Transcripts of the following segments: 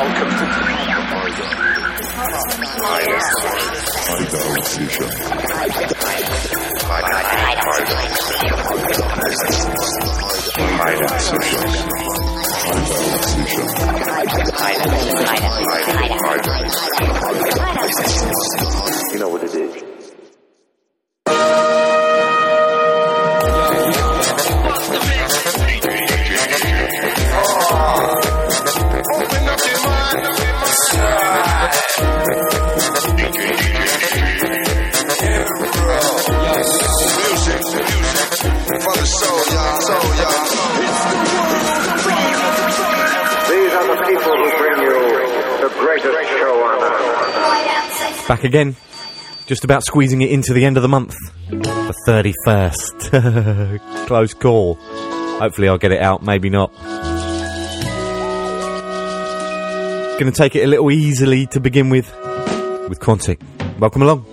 Welcome to. You know what it is. For the soul, y'all, soul, y'all. These are the people who bring you the greatest show on earth. Back again. Just about squeezing it into the end of the month. The 31st. Close call. Hopefully I'll get it out, maybe not. Gonna take it a little easily to begin with. With Quantic. Welcome along.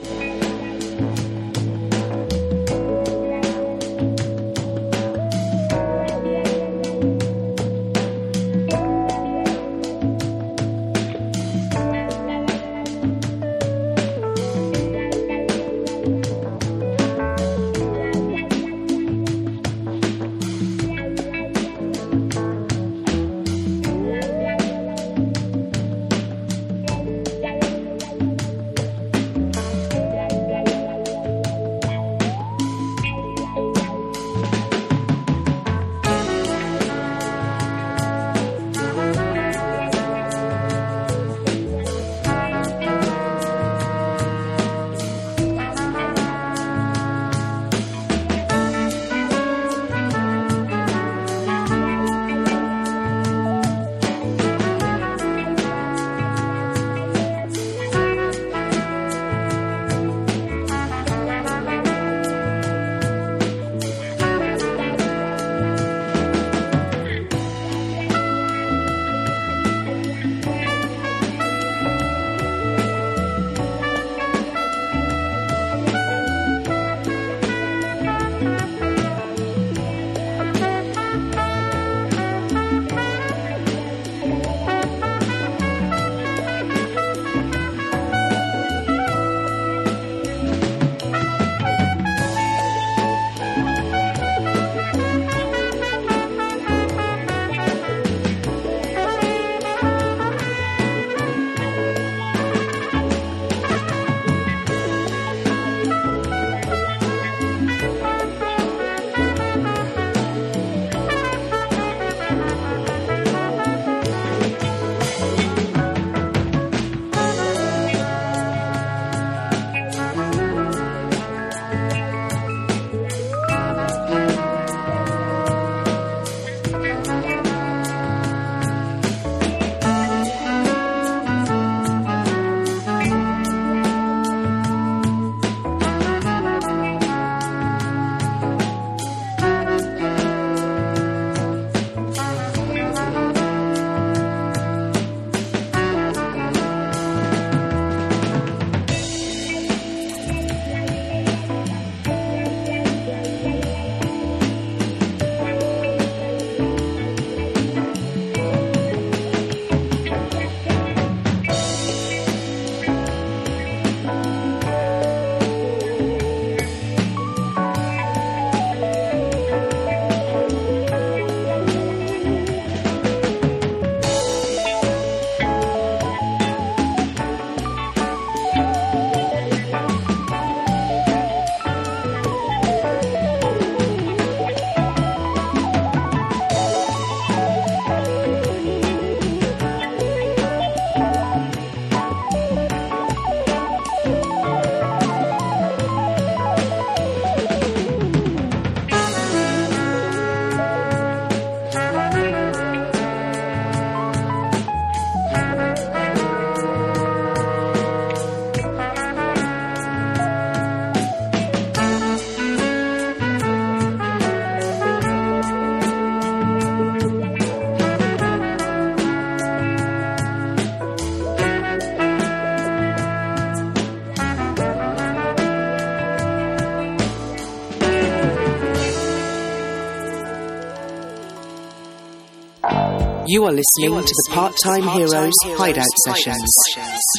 You are listening to the Part Time Heroes Hideout Sessions.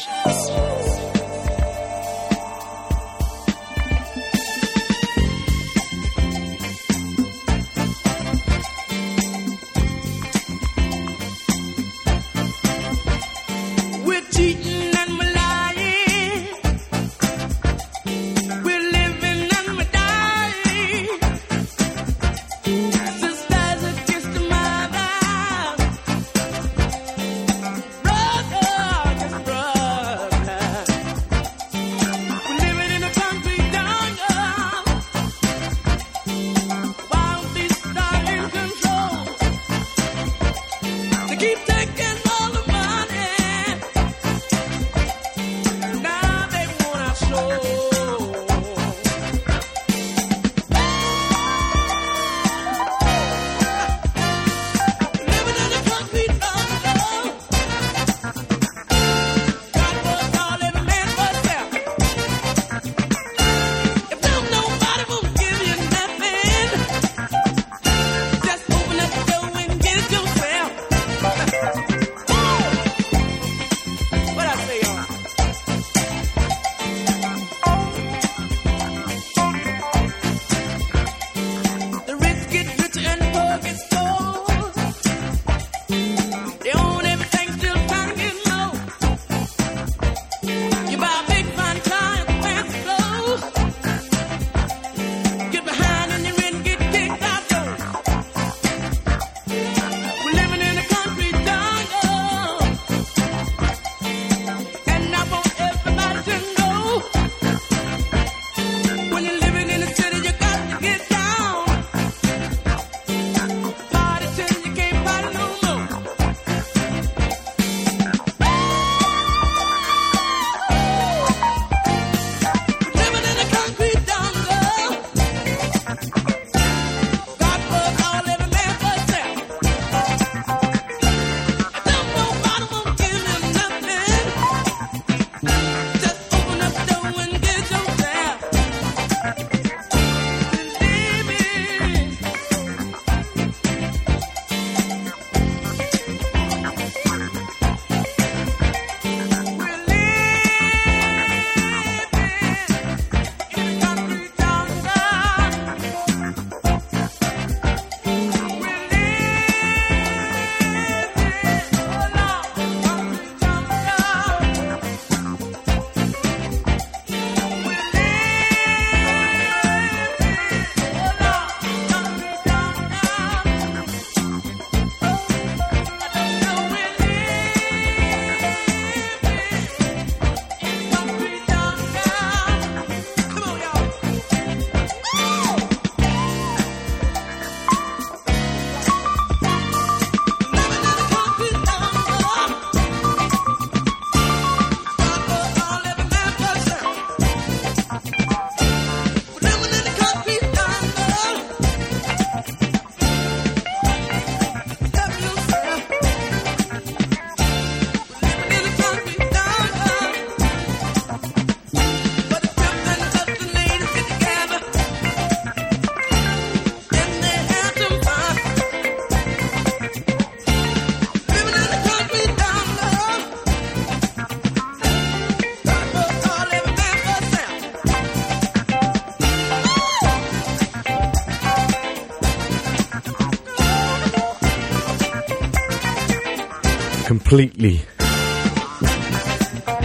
completely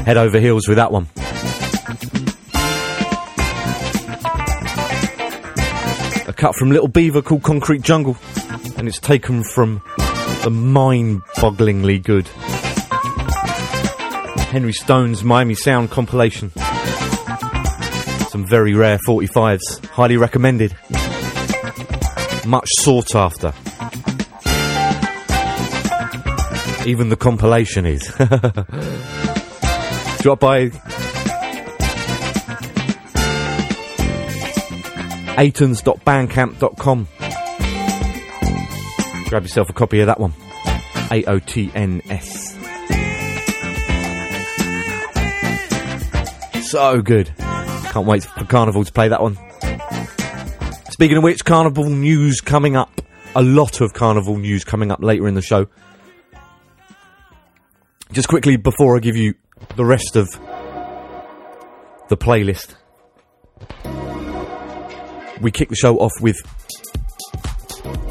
head over heels with that one. A cut from Little Beaver called Concrete Jungle, and it's taken from the mind bogglingly good Henry Stone's Miami Sound compilation. Some very rare 45s, highly recommended, much sought after. Even the compilation is. Drop by atons.bandcamp.com. Grab yourself a copy of that one. A O T N S. So good. Can't wait for Carnival to play that one. Speaking of which, Carnival news coming up. A lot of Carnival news coming up later in the show. Just quickly before I give you the rest of the playlist, we kick the show off with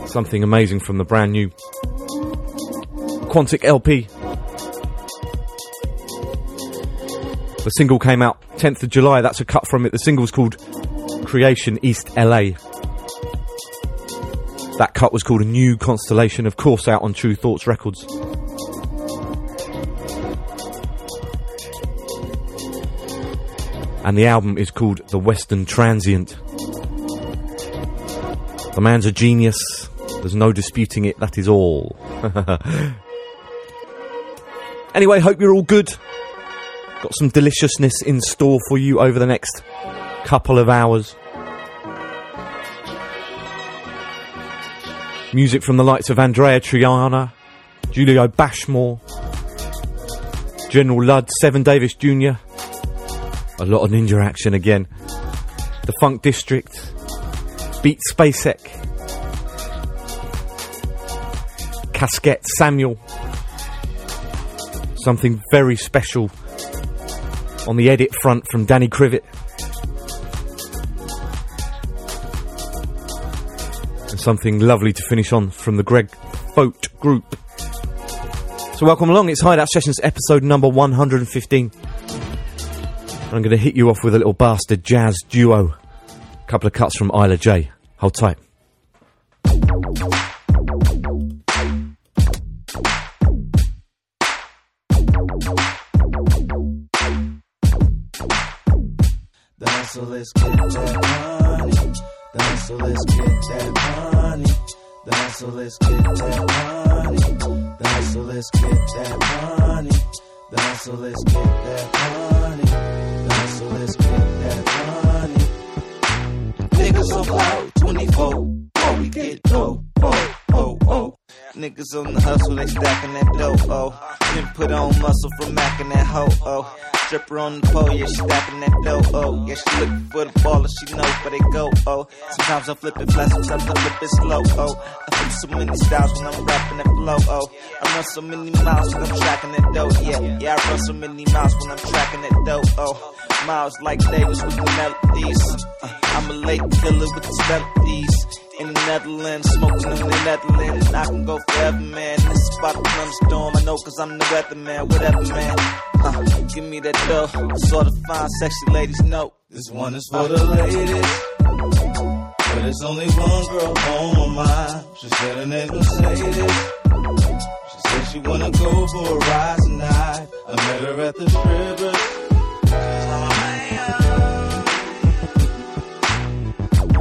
something amazing from the brand new Quantic LP. The single came out 10th of July. That's a cut from it. The single's called Creation East LA. That cut was called A New Constellation, of course, out on Tru Thoughts Records. And the album is called The Western Transient. The man's a genius. There's no disputing it. That is all. anyway, hope you're all good. Got some deliciousness in store for you over the next couple of hours. Music from the likes of Andreya Triana, Julio Bashmore, General Ludd, Seven Davis Jr. A lot of ninja action again. The Funk District, Beat Spacek, Kasket Samuel. Something very special on the edit front from Danny Krivit. And something lovely to finish on from the Greg Foat Group. So welcome along, it's Hideout Sessions episode number 115. And I'm going to hit you off with a little bastard jazz duo. A couple of cuts from Illa J. Hold tight. So let's get that money. So let's get that money. So let's get that money. So let's get that money. So let's get that money. Niggas on cloud 24. Oh, we get dope. Oh, oh, oh. Niggas on the hustle, they stacking that dope. Oh, then put on muscle from macking that hoe. Oh, stripper on the pole, yeah, she stacking that dope. Oh, yeah, she looking for the baller, she know where they go. Oh, sometimes I flip it fast, sometimes I flip it slow. Oh, I flip so many styles when I'm rapping that flow. Oh, I run so many miles when I'm tracking that dope. Yeah, yeah, I run so many miles when I'm tracking that dope. Oh, miles like Davis with the melodies. Uh, I'm a late killer with the melodies. In the Netherlands, smoking in the Netherlands. I can go forever, man. This is about to thunderstorm. I know, cause I'm the weatherman. Whatever, man. Uh, give me that dough. Sort of fine, sexy ladies know. This one is for the ladies. But there's only one girl on my mind. She said her name was Mercedes. She said she wanna go for a ride tonight. I met her at the strip.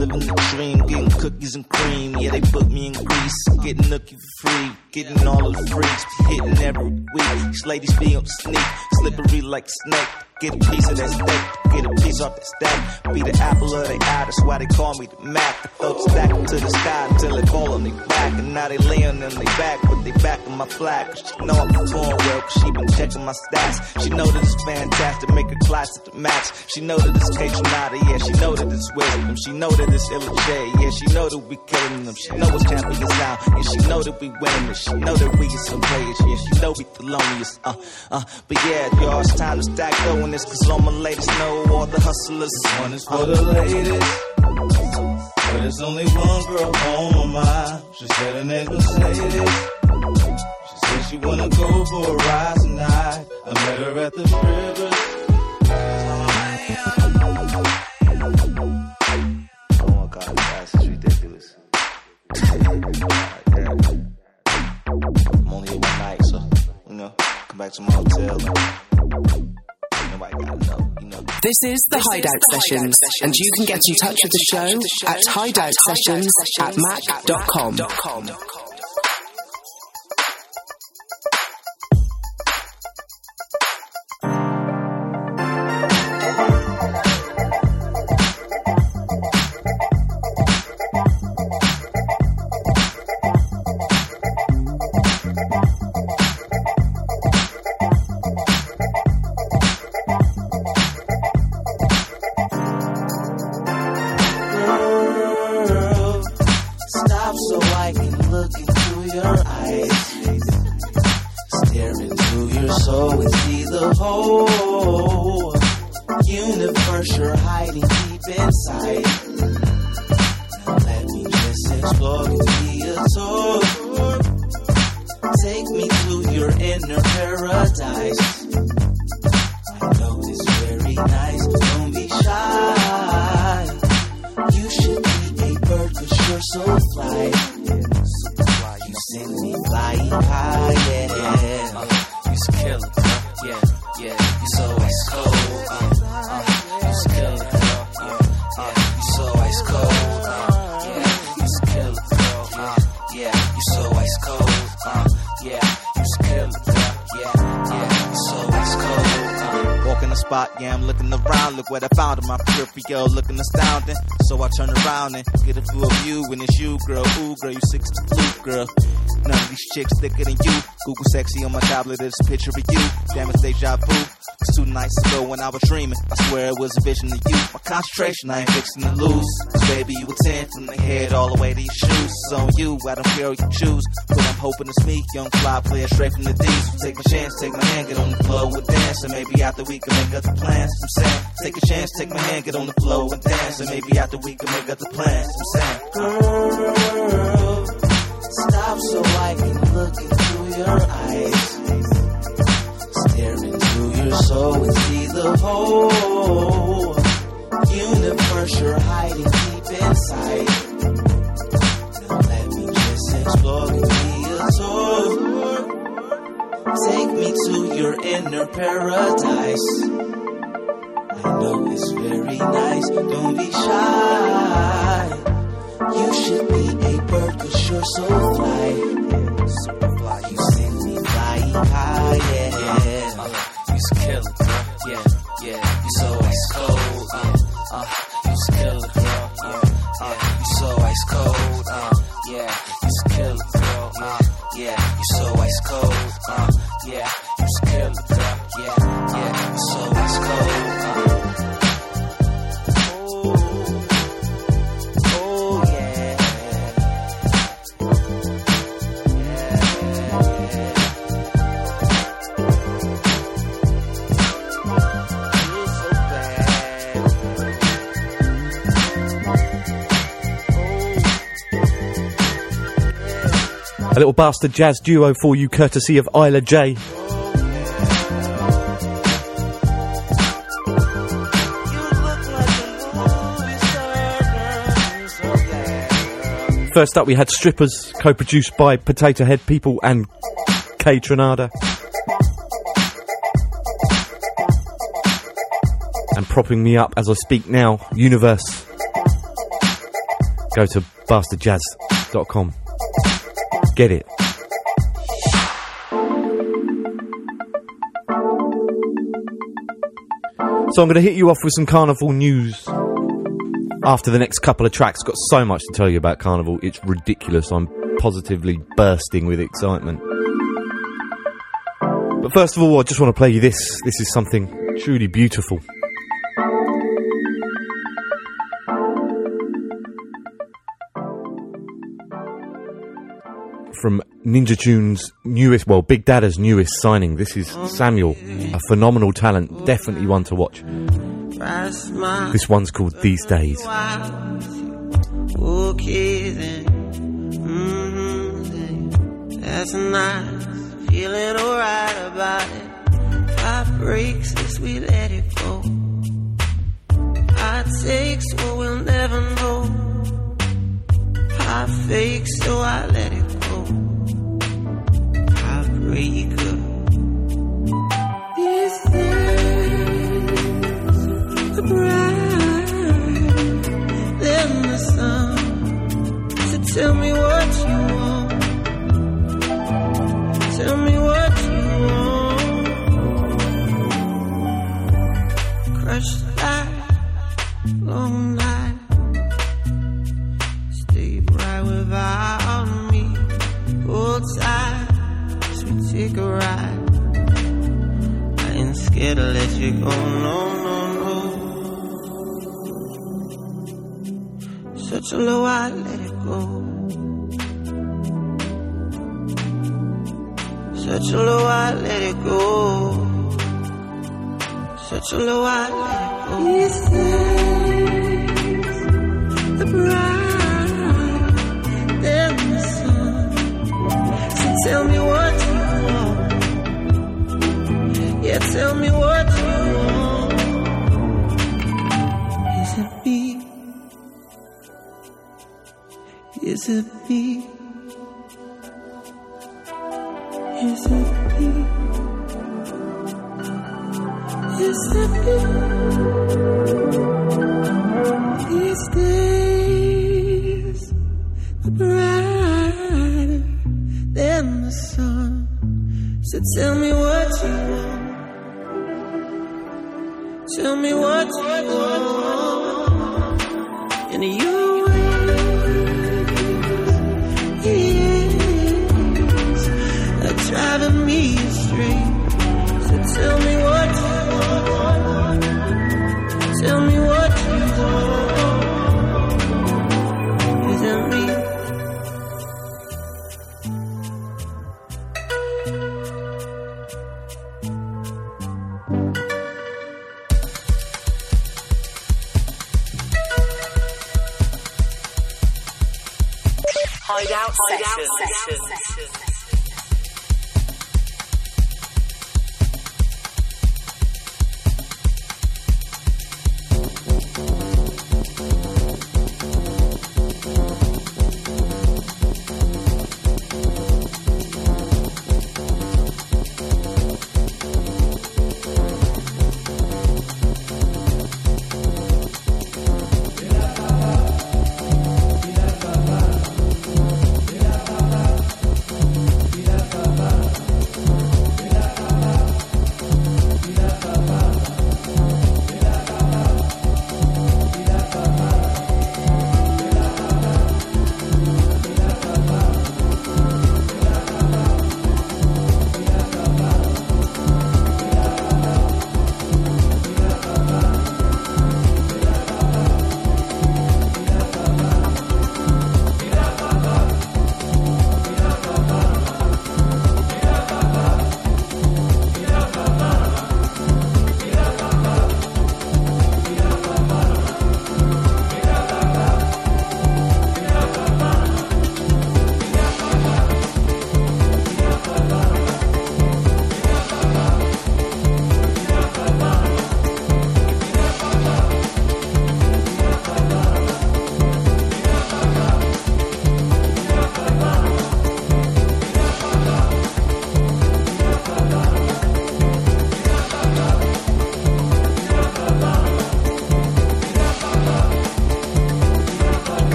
Living the dream, getting cookies and cream. Yeah, they put me in grease. Getting nookie for free. Getting all of the freaks. Hitting every week. These ladies be on sneak. Slippery like snake. Get a piece of that steak. Get a piece off that stack. Be the apple of their eye. That's why they call me the Mac. Throw the stack to the sky until they fall on their back. And now they laying on their back. But they back on my flag. She know I'm performing well. Cause she been checking my stats. She know that it's fantastic. Make her class at the match. She know that it's Kaytranada. Yeah, she know that it's wisdom. She know that it's Illa J. Yeah, she know that we killing them. She know it's champion sound. And she know that we winning it. She know that we is some players. Yeah, she know we thelonious. Uh, uh. But yeah, y'all, it's time to stack dough in this. Cause all my ladies know all the hustlers. This one is for the ladies. But there's only one girl on my mind. She said her name was Mercedes. She said she wanna go for a ride tonight. I met her at the strip. Oh my god, guys, it's ridiculous. I'm only here one night, so you know, come back to my hotel. Nobody gotta know, you. This is the Hideout Sessions, and you can get in touch with the show at hideout sessions at mac.com. high, yeah. You just kill it, girl. Yeah, yeah. You so ice cold. Uh, uh, you kill it, girl. Uh, uh, you. Uh, yeah, you. Uh, yeah, you so ice cold. Uh, yeah, you kill it, girl. Yeah, yeah, you so ice cold. Uh, Walk in the spot, yeah, I'm looking around. Look what I found in my peripheral, looking astounding. So I turn around and get a full view and it's you, girl. Ooh, girl, you six to blue, girl. None of these chicks thicker than you. Google sexy on my tablet, there's a picture of you. Damn, it's deja vu. Cause two nights ago when I was dreaming, I swear it was a vision of you. My concentration, I ain't fixing to lose. Cause baby, you 10 from the head all the way to your shoes. It's on you, I don't care what you choose. But I'm hoping to speak, young fly player straight from the D. So take my chance, take my hand, get on the floor with dance. And maybe after we can make other plans. I'm saying, take a chance, take my hand, get on the floor and dance. And maybe after we can make other plans. I'm saying, Girl, stop so I can look into your eyes. Stare into your soul and see the whole universe you're hiding deep inside. Now let me just explore and be a tour. Take me to your inner paradise. I know it's very nice, don't be shy. You should be a bird cause you're so fly. You send me flying high, yeah. you just kill it. Yeah, yeah. You so ice cold. Uh, uh, you kill it. Yeah, uh, you so ice cold. Uh, yeah, you kill it. Uh, yeah, you so ice cold. Uh, yeah, you kill it. Yeah, yeah, you so ice cold. Uh, A little bastard jazz duo for you, courtesy of Illa J. First up, we had Strippers, co produced by Potatohead People and Kaytranada. And propping me up as I speak now, Universe. Go to bastardjazz.com. Get it. So I'm going to hit you off with some carnival news after the next couple of tracks. Got so much to tell you about carnival. It's ridiculous. I'm positively bursting with excitement. But first of all, I just want to play you this. This is something truly beautiful. From Ninja Tune's newest, well, Big Dada's newest signing. This is Samuel, a phenomenal talent, definitely one to watch. This one's called These Days. Okay then. Mm-hmm. That's nice. Feeling alright about it. Five breaks we let it go. I take what we'll never know. I fake so I let it go. I break up. These days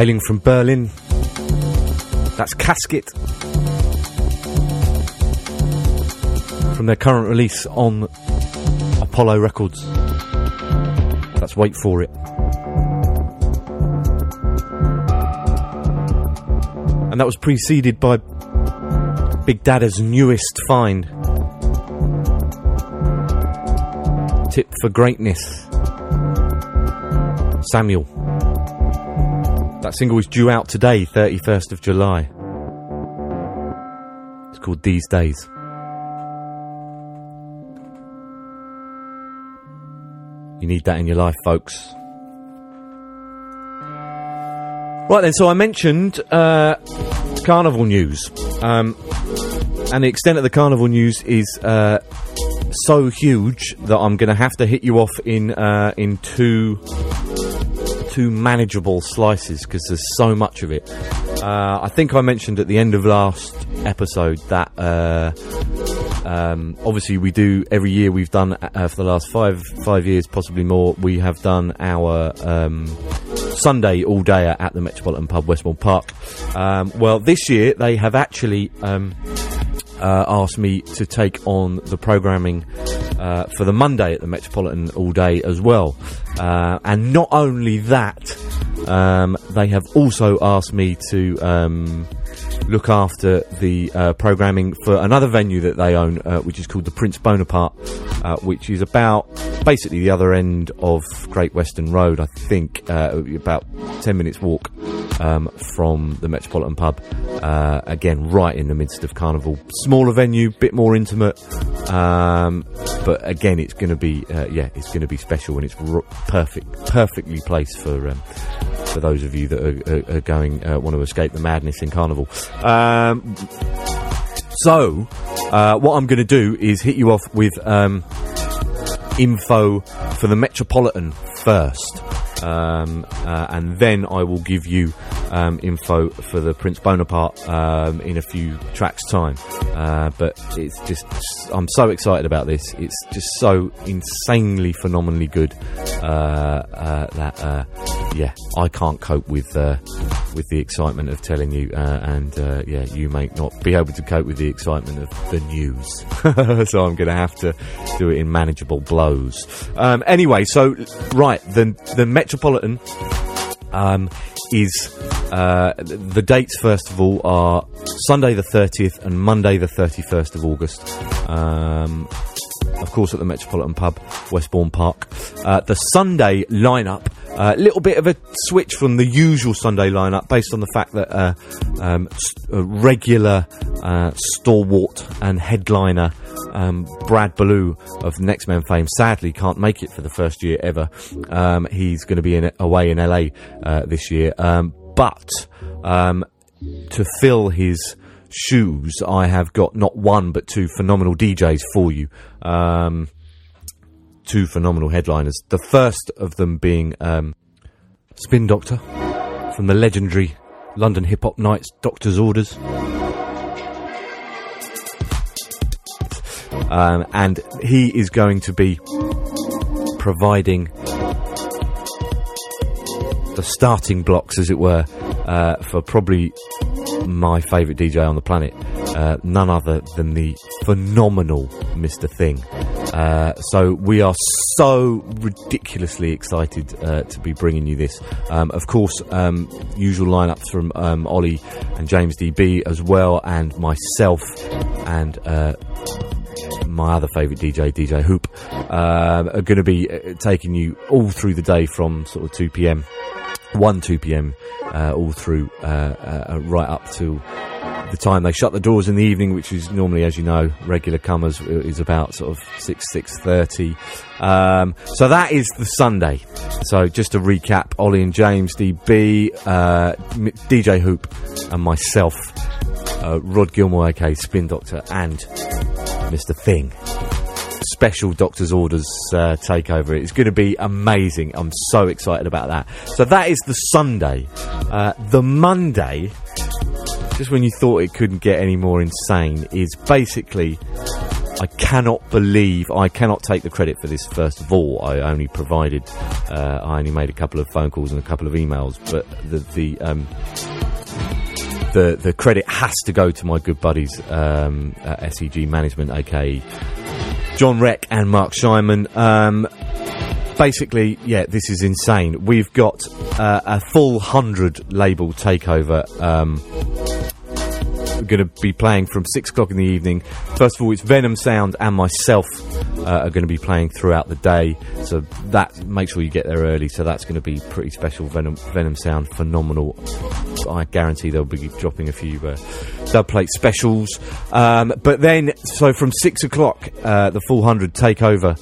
Hailing from Berlin, that's Kasket. From their current release on Apollo Records. That's Wait For It. And that was preceded by Big Dada's newest find. Tip for Greatness. Samuel. Single is due out today, 31st of July. It's called These Days. You need that in your life, folks. Right then, so I mentioned uh, carnival news. Um, and the extent of the carnival news is uh, so huge that I'm going to have to hit you off in uh, in two two manageable slices because there's so much of it. Uh, I think I mentioned at the end of last episode that uh, um, obviously we do every year. We've done uh, for the last five five years, possibly more. We have done our um, Sunday all day at the Metropolitan Pub, Westbourne Park. Um, well, this year they have actually. Um, uh, asked me to take on the programming uh, for the Monday at the Metropolitan all day as well. Uh, and not only that, um, they have also asked me to um, look after the uh, programming for another venue that they own, uh, which is called the Prince Bonaparte, uh, which is about basically the other end of Great Western Road, I think, uh, about 10 minutes walk um, from the Metropolitan Pub. Uh, again, right in the midst of Carnival. Smaller venue, bit more intimate, um, but again, it's going to be, uh, yeah, it's going to be special and it's r- perfect, perfectly placed for. Um, for those of you that are, are, are going uh, want to escape the madness in Carnival, um, so uh, what I'm going to do is hit you off with um, info for the Metropolitan first. Um, uh, and then I will give you um, info for the Prince Bonaparte um, in a few tracks' time. Uh, but it's just, I'm so excited about this. It's just so insanely, phenomenally good uh, uh, that, uh, yeah, I can't cope with uh, with the excitement of telling you, and yeah, you may not be able to cope with the excitement of the news. so I'm going to have to do it in manageable blows. Um, anyway, so right, the the Metropolitan um, is uh, the dates. First of all, are Sunday the 30th and Monday the 31st of August. Um, of course, at the Metropolitan Pub, Westbourne Park. Uh, the Sunday lineup, a little bit of a switch from the usual Sunday lineup, based on the fact that uh, um, regular uh, stalwart and headliner um, Brad Baloo of Next Men fame sadly can't make it for the first year ever. Um, he's going to be in, away in LA uh, this year, um, but um, to fill his shoes, I have got not one but two phenomenal DJs for you. Um, two phenomenal headliners. The first of them being um, Spin Doctor from the legendary London Hip Hop Nights Doctor's Orders. Um, and he is going to be providing the starting blocks, as it were, uh, for probably my favourite DJ on the planet, uh, none other than the phenomenal Mr. Thing. Uh, so we are so ridiculously excited uh, to be bringing you this. Um, of course, um, usual lineups from um, Ollie and James DB as well, and myself and uh, my other favourite DJ, DJ Hoop, um, are going to be uh, taking you all through the day from sort of 2 p.m. 1 2 p.m. Uh, all through uh, uh, right up to the time they shut the doors in the evening, which is normally, as you know, regular comers is about sort of six six thirty. Um, so that is the Sunday. So just to recap, Ollie and James, DB, uh, DJ Hoop, and myself, uh, Rod Gilmore, aka Spin Doctor, and Mr. Thing special doctor's orders uh, takeover. It's going to be amazing. I'm so excited about that. So that is the Sunday. Uh, the Monday, just when you thought it couldn't get any more insane, is basically I cannot believe I cannot take the credit for this. First of all, I only provided, uh, I only made a couple of phone calls and a couple of emails, but the the um, the the credit has to go to my good buddies um, at SEG Management, aka John Reck and Mark Scheinman. Um, basically, yeah, this is insane. We've got uh, a full hundred label takeover. Um, going to be playing from six o'clock in the evening. First of all, it's Venom Sound and myself uh, are going to be playing throughout the day. So that make sure you get there early. So that's going to be pretty special. Venom Venom Sound, phenomenal. I guarantee they'll be dropping a few uh, dub plate specials. Um, but then, so from six o'clock, uh, the full hundred take over.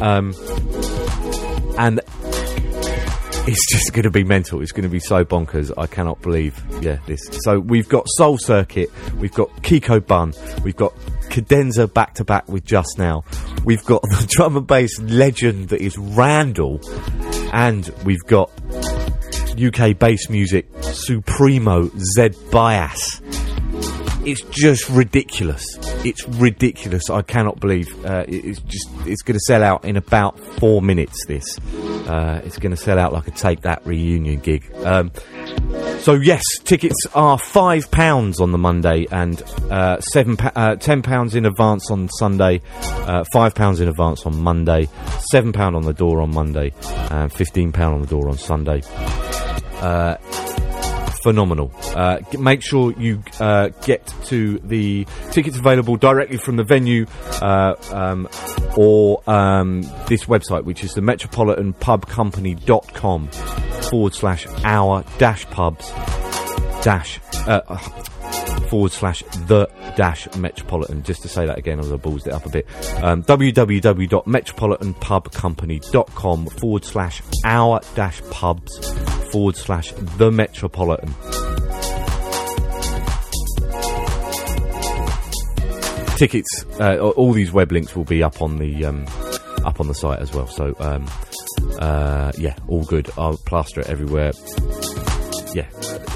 Um, and it's just going to be mental. It's going to be so bonkers. I cannot believe, yeah, this. So we've got Soul Circuit, we've got Kiko Bun, we've got Cadenza back to back with Just Now, we've got the drum and bass legend that is Randall, and we've got UK bass music Supremo Zed Bias. It's just ridiculous. It's ridiculous. I cannot believe uh, it- it's just. It's going to sell out in about four minutes. This. Uh, it's going to sell out like a take that reunion gig. Um, so yes, tickets are five pounds on the Monday and uh, seven pa- uh, ten pounds in advance on Sunday, uh, five pounds in advance on Monday, seven pound on the door on Monday, and fifteen pound on the door on Sunday. Phenomenal. Uh, make sure you uh, get to the tickets available directly from the venue uh, um, or um, this website, which is the metropolitanpubcompany.com forward slash our dash pubs dash uh, forward slash the dash metropolitan. Just to say that again, as I ballsed it up a bit. Um, www.metropolitanpubcompany.com forward slash our dash pubs forward slash the metropolitan. Tickets, uh, all these web links will be up on the um, up on the site as well. So um, uh, yeah, all good. I'll plaster it everywhere yeah,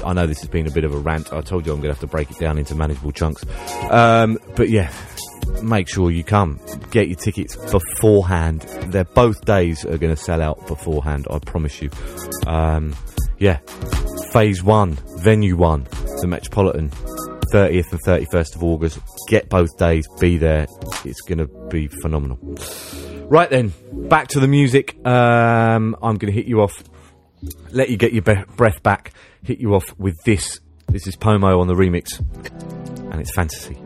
I know this has been a bit of a rant. I told you I'm going to have to break it down into manageable chunks. Um, but yeah, make sure you come. Get your tickets beforehand. They're both days are going to sell out beforehand. I promise you. Um, yeah, phase one, venue one, the Metropolitan, 30th and 31st of August. Get both days. Be there. It's going to be phenomenal. Right then, back to the music. Um, I'm going to hit you off let you get your breath back, hit you off with this. This is Pomo on the remix, and it's fantasy.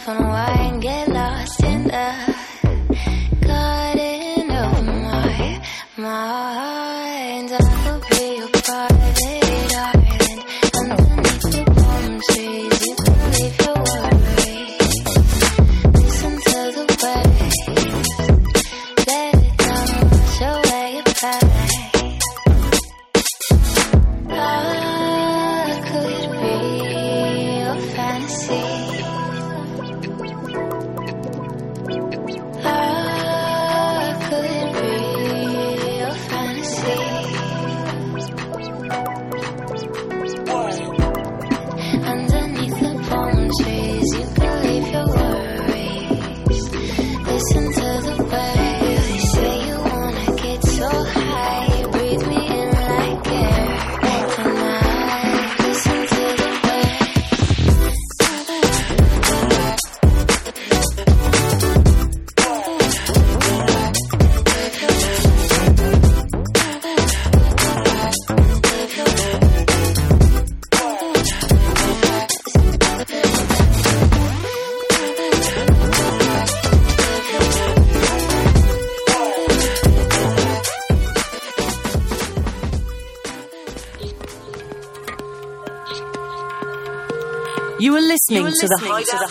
Yourself You are listening, to, the Hideout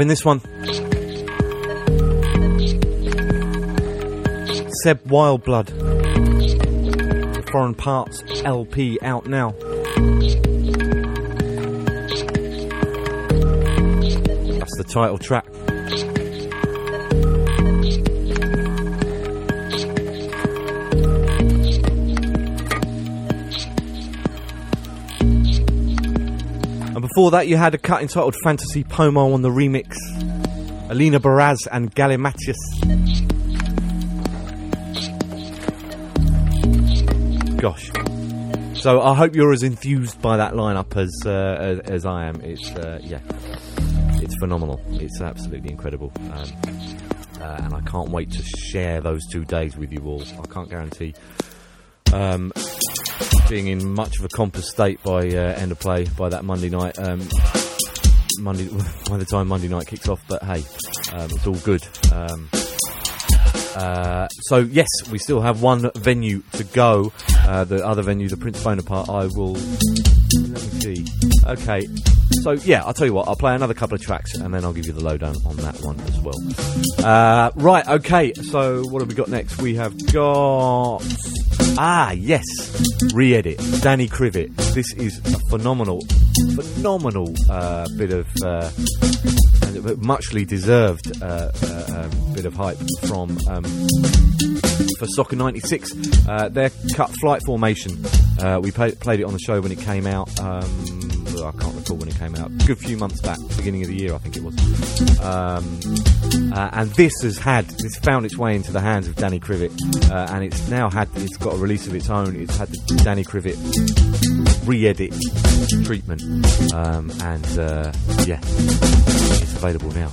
Loving this one. Seb Wildblood. The Foreign Parts LP out now. That's the title track. And before that, you had a cut entitled Fantasy Pomo on the remix. Alina Baraz and Galimatias. Gosh. So I hope you're as enthused by that lineup as uh, as, as I am. It's uh, yeah, it's phenomenal. It's absolutely incredible, um, uh, and I can't wait to share those two days with you all. I can't guarantee um, being in much of a compass state by uh, end of play by that Monday night. Um, Monday by the time Monday night kicks off, but hey, um, it's all good. Um, uh, so yes, we still have one venue to go. Uh, the other venue, the Prince Bonaparte. I will. Let me see. Okay. So yeah, I'll tell you what. I'll play another couple of tracks and then I'll give you the lowdown on that one as well. Uh, right. Okay. So what have we got next? We have got. Ah, yes, re-edit. Danny Krivit. This is a phenomenal, phenomenal uh, bit of uh, muchly deserved uh, uh, um, bit of hype from um, for Soccer '96. Uh, their cut flight formation. Uh, we played, played it on the show when it came out. Um, I can't recall when it came out. A good few months back, beginning of the year, I think it was. Um, uh, and this has had this found its way into the hands of Danny Krivit, uh, and it's now had it's got a release of its own. It's had the Danny Krivit re-edit treatment, um, and uh, yeah, it's available now.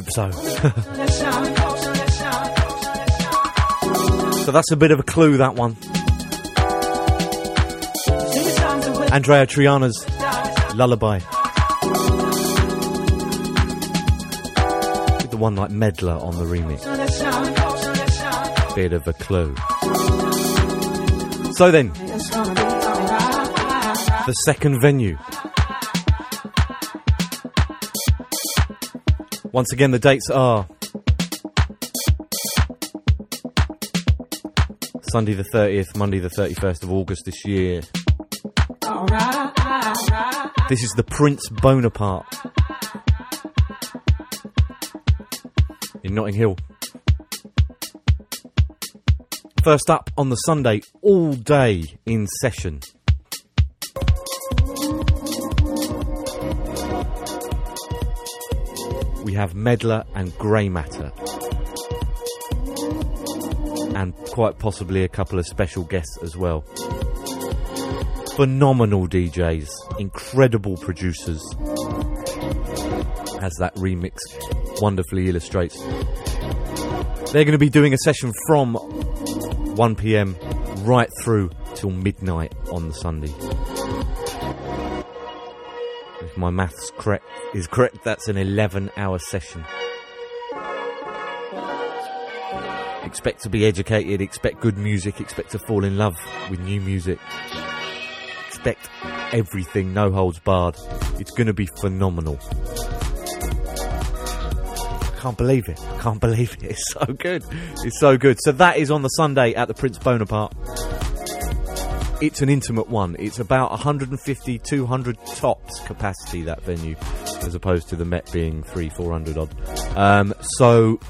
That sound. so that's a bit of a clue, that one. Andreya Triana's Lullaby. The one like Medlar on the remix. Bit of a clue. So then, the second venue. Once again, the dates are Sunday the 30th, Monday the 31st of August this year. This is the Prince Bonaparte in Notting Hill. First up on the Sunday, all day in session. We have Medlar and Grey Matter. And quite possibly a couple of special guests as well. Phenomenal DJs, incredible producers, as that remix wonderfully illustrates. They're going to be doing a session from 1 pm right through till midnight on the Sunday. My maths correct is correct, that's an 11 hour session. Expect to be educated, expect good music, expect to fall in love with new music. expect everything, no holds barred. It's going to be phenomenal. I can't believe it. I can't believe it. It's so good. It's so good. So that is on the Sunday at the Prince Bonaparte. It's an intimate one. It's about 150, 200 tops capacity, that venue, as opposed to the Met being three, 400 odd. Um, so,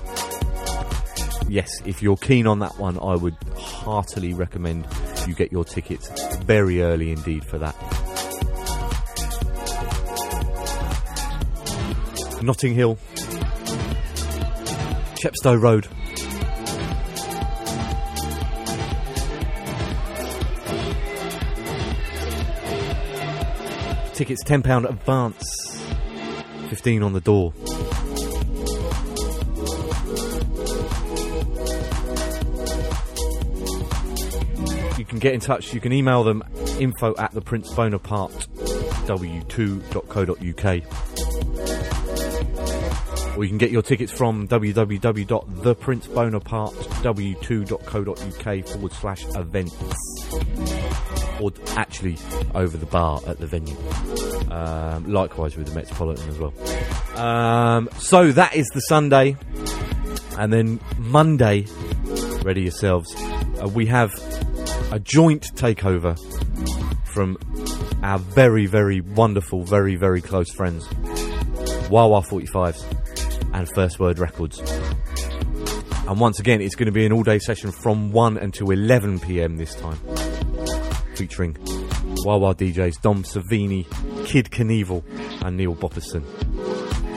yes, if you're keen on that one, I would heartily recommend you get your tickets very early indeed for that. Notting Hill, Chepstow Road. Tickets £10 advance, 15 on the door. You can get in touch, you can email them info at the Prince Bonaparte w2.co.uk or you can get your tickets from www.theprincebonapartew2.co.uk forward slash events or actually over the bar at the venue. Um, likewise with the Metropolitan as well. Um, so that is the Sunday. And then Monday, ready yourselves, uh, we have a joint takeover from our very, very wonderful, very, very close friends, Wah Wah 45s and First Word Records. And once again, it's going to be an all day session from 1 until 11 pm this time, featuring Wah Wah DJs Dom Servini, Kid Knievel, and Neil Bopperson.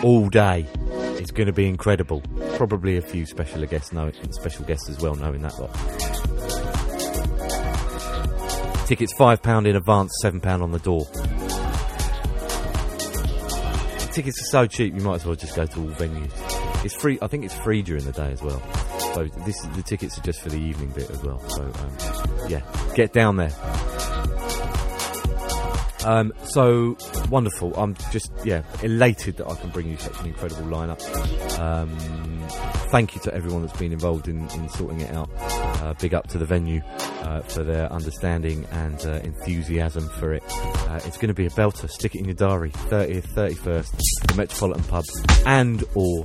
All day. It's going to be incredible. Probably a few special guests, special guests as well, knowing that lot. Tickets £5 in advance, £7 on the door. Tickets are so cheap, you might as well just go to all venues. It's free. I think it's free during the day as well. So this the tickets are just for the evening bit as well. So um, yeah, get down there. Um, so wonderful. I'm just yeah elated that I can bring you such an incredible lineup. Um, thank you to everyone that's been involved in, in sorting it out. Uh, big up to the venue uh, for their understanding and uh, enthusiasm for it. Uh, it's going to be a belter. Stick it in your diary. 30th, 31st, the Metropolitan Pub and or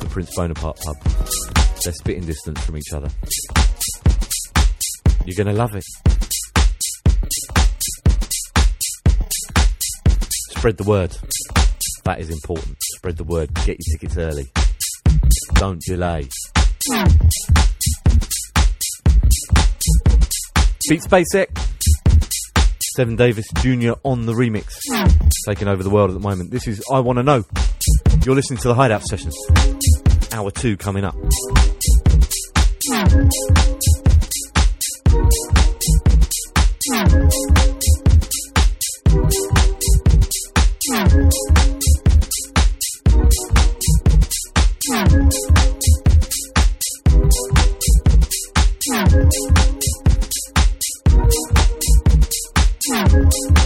the Prince Bonaparte Pub. They're spitting distance from each other. You're going to love it. Spread the word. That is important. Spread the word. Get your tickets early. Don't delay. Beat Spacek. Seven Davis Jr. on the remix. Taking over the world at the moment. This is I Want to Know. You're listening to the Hideout Sessions. Hour two coming up. Keep your eyes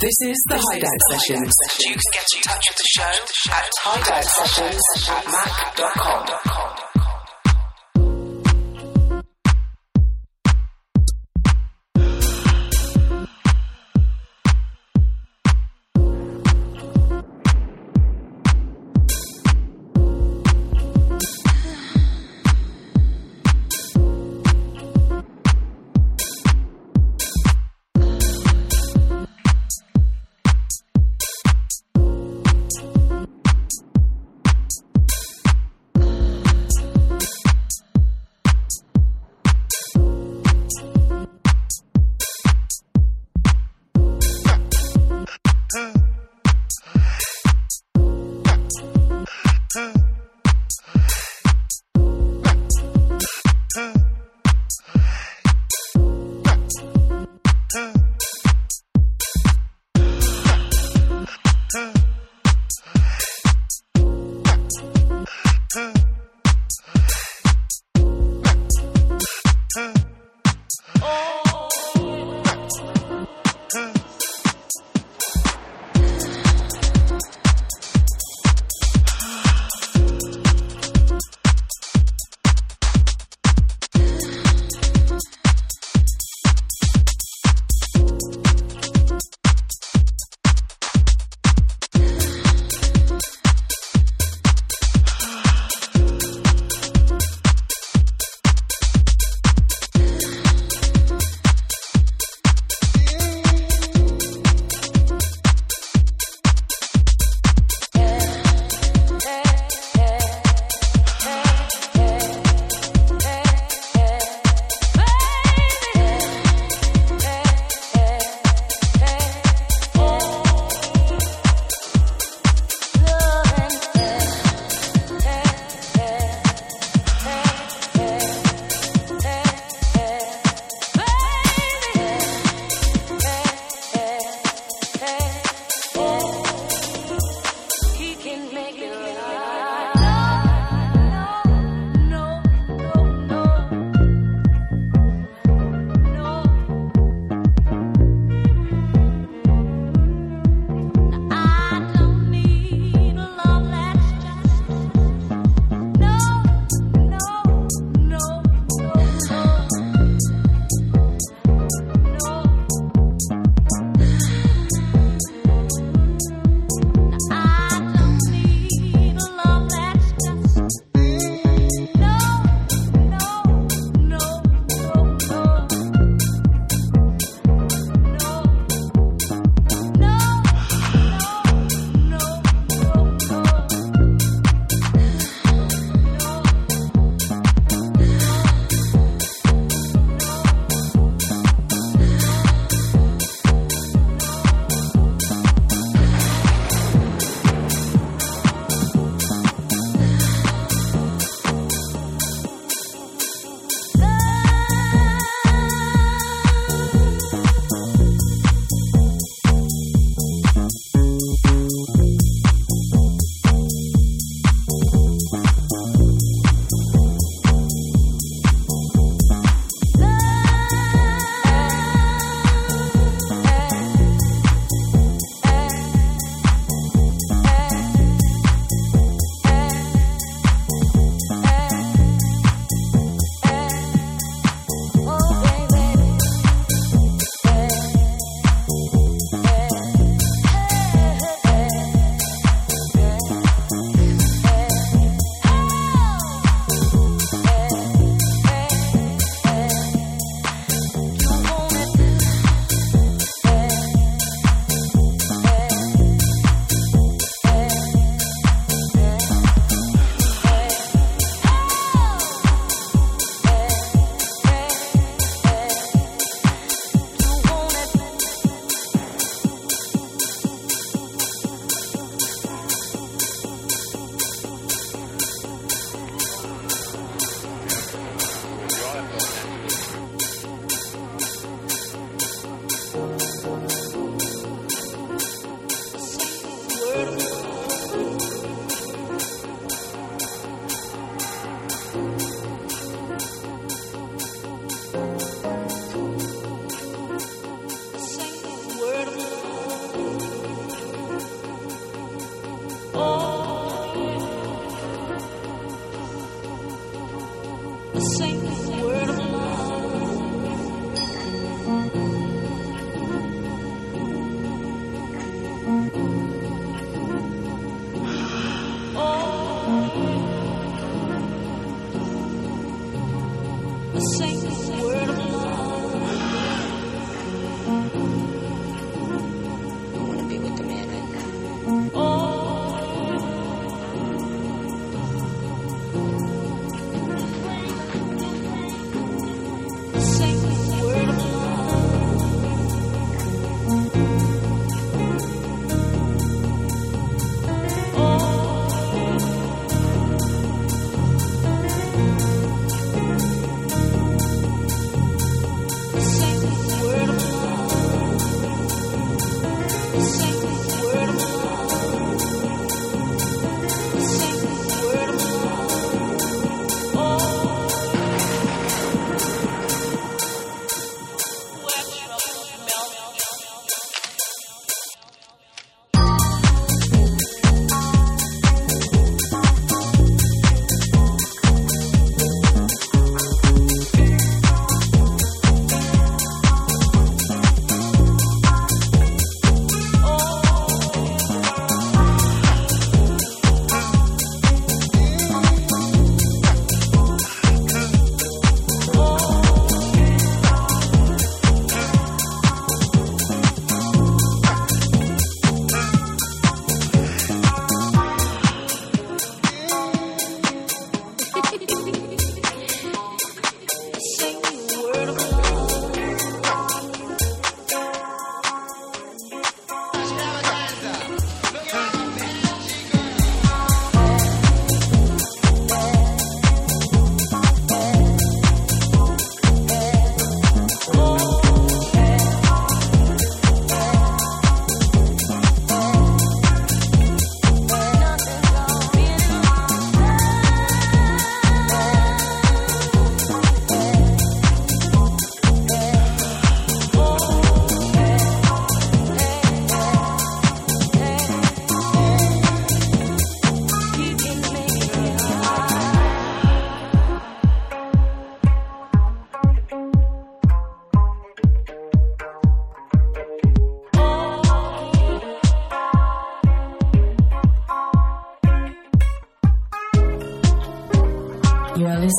This is the Hideout Sessions. You can get in touch with the show at hideout sessions at mac.com.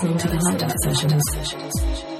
listening to the Hideout Sessions.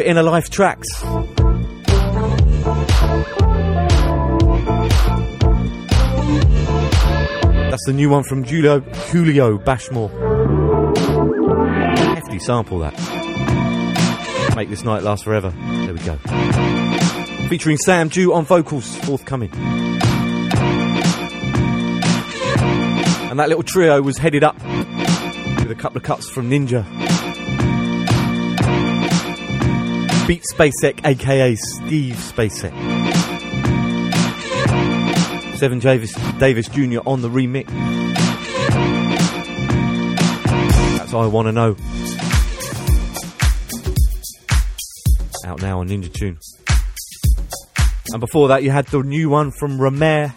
Inner life tracks. That's the new one from Julio, Julio Bashmore. Hefty sample that. Make this night last forever. There we go. Featuring Sam Dew on vocals, forthcoming. And that little trio was headed up with a couple of cuts from Ninja. Beat Spacek, aka Steve Spacek. Seven Davis, Davis Jr. on the remix. That's I want to know. Out now on Ninja Tune. And before that, you had the new one from Romare.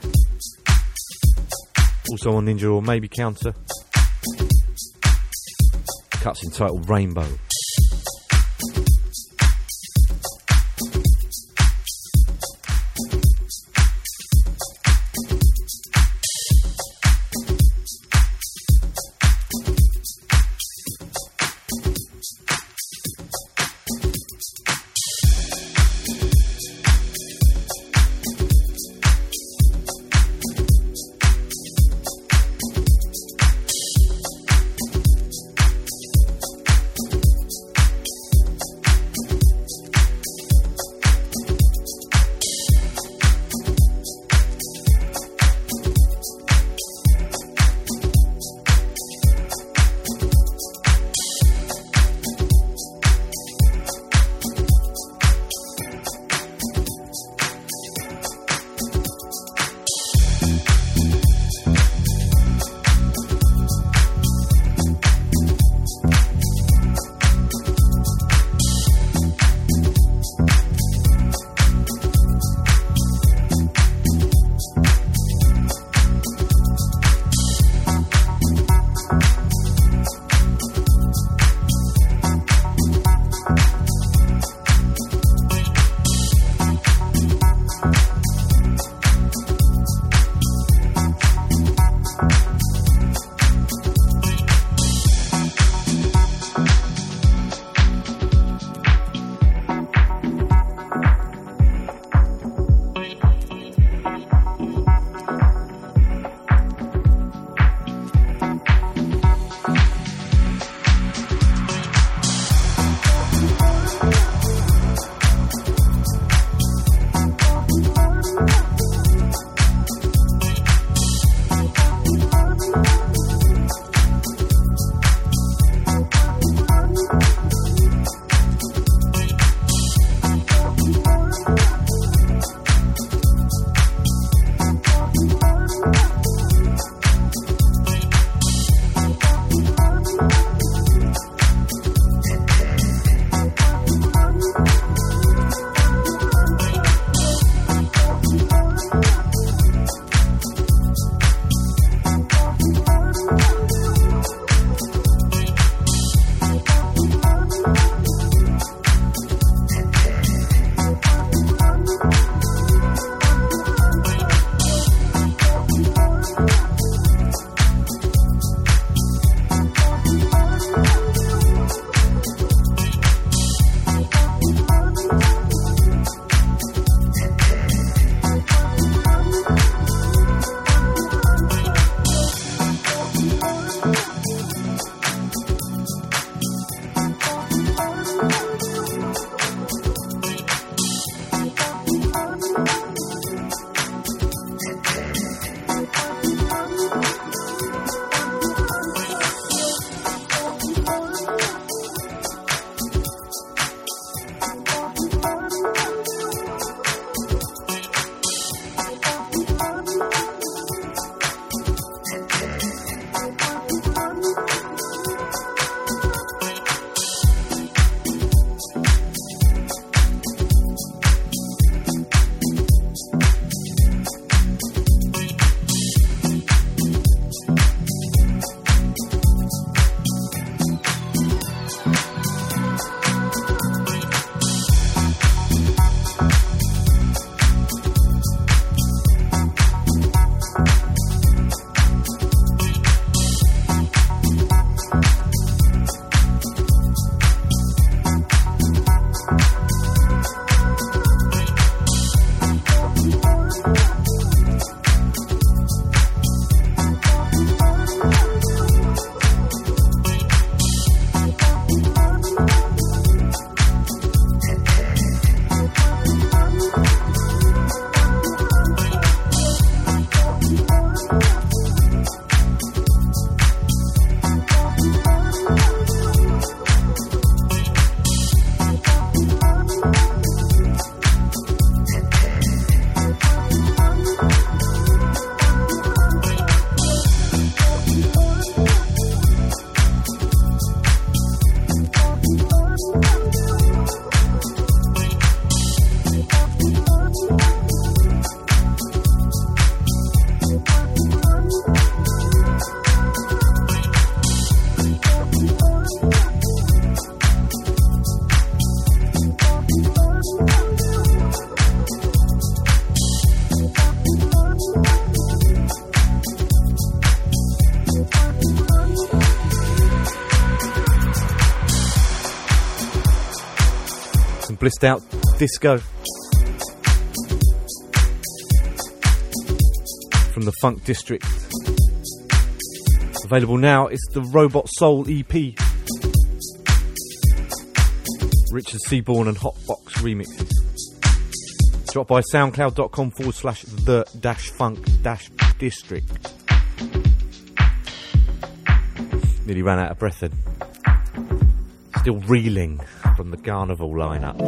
Also on Ninja or maybe Counter. Cuts entitled Rainbow. Blissed out disco. From the Funk District. Available now, it's the Robot Soul EP. Richard Seaborn and Hotbox remixes. Drop by soundcloud.com forward slash the dash funk dash district. Nearly ran out of breath then. Still reeling the carnival lineup.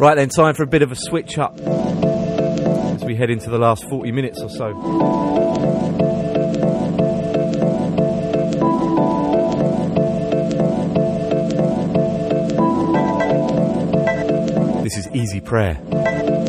Right then, time for a bit of a switch up as we head into the last 40 minutes or so. This is Easy Prayer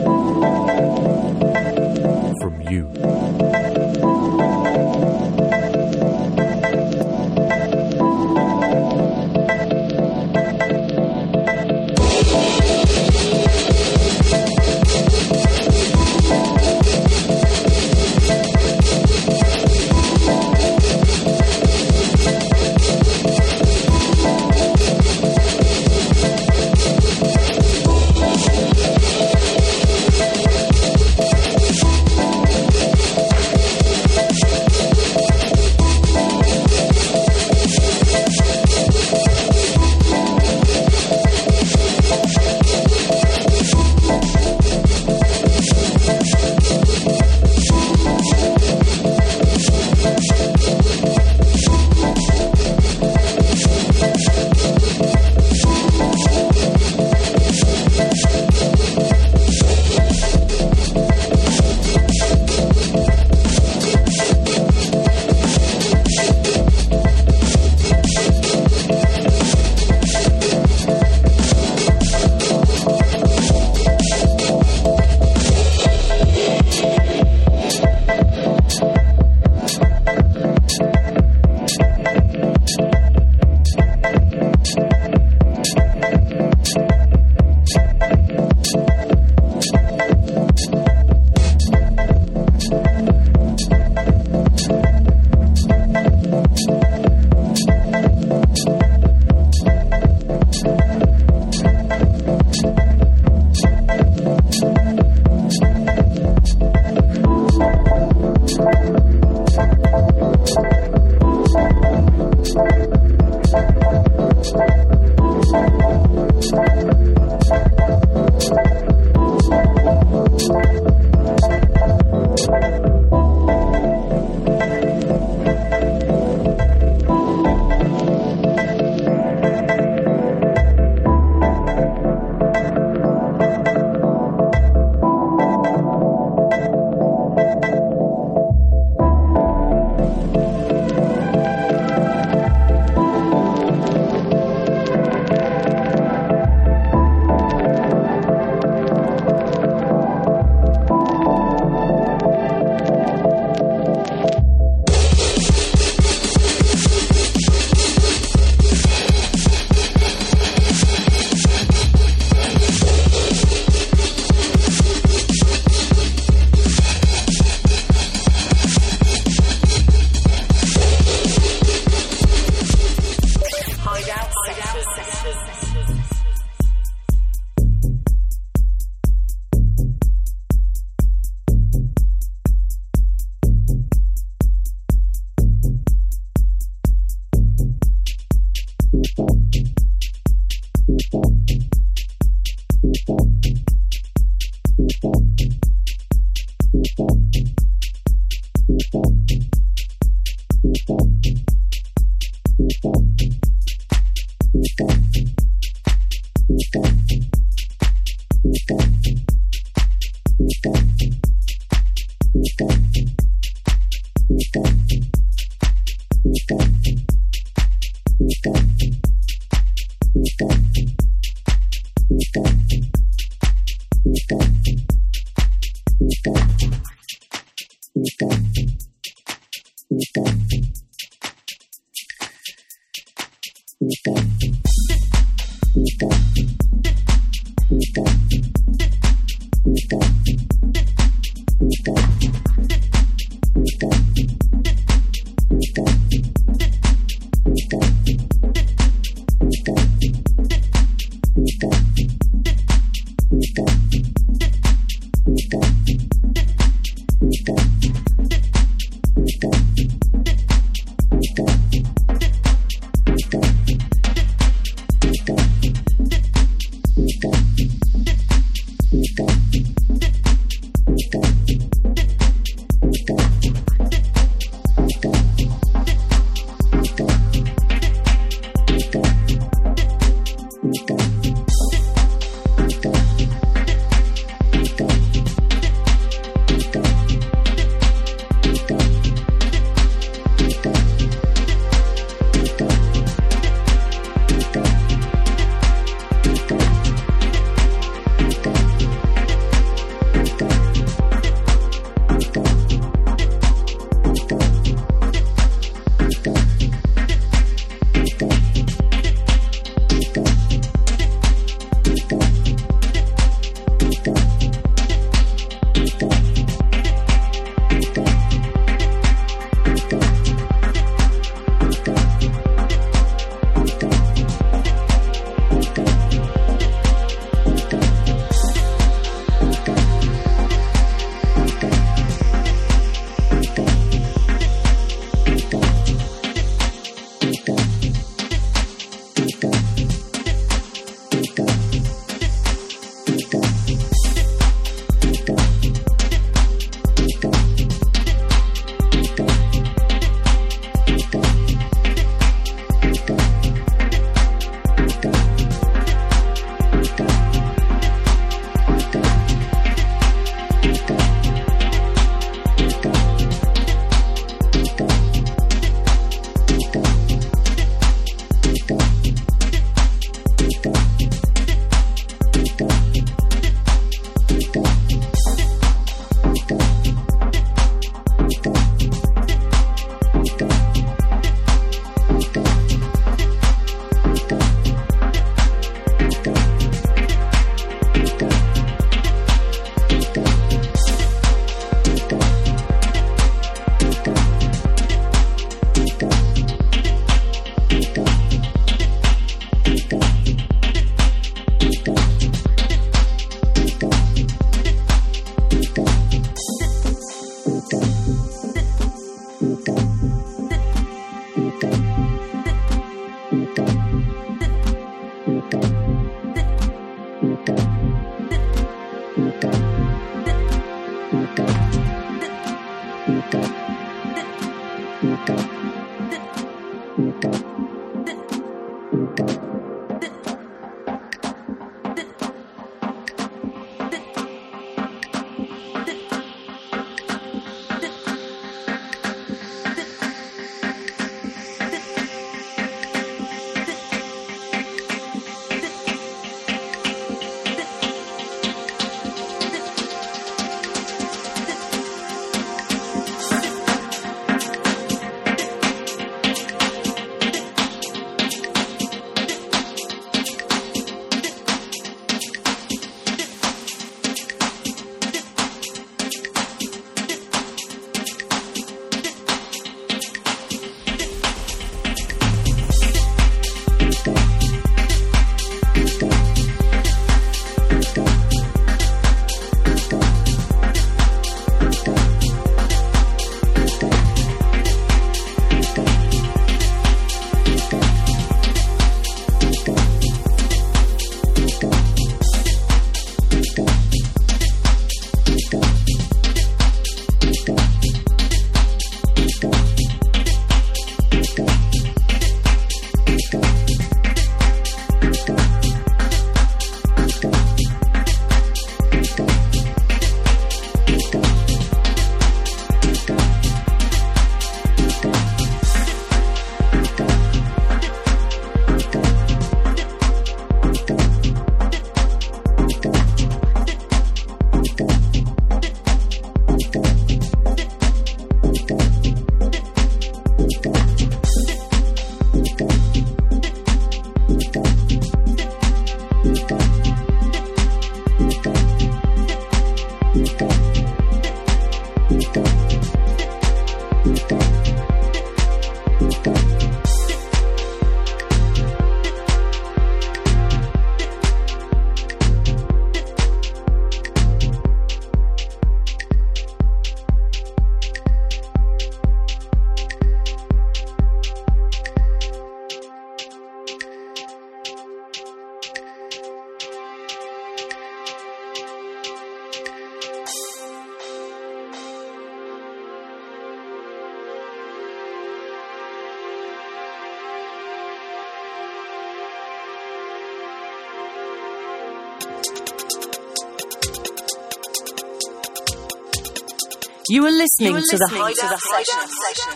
You are listening, to, the listening to Hideout the Sessions.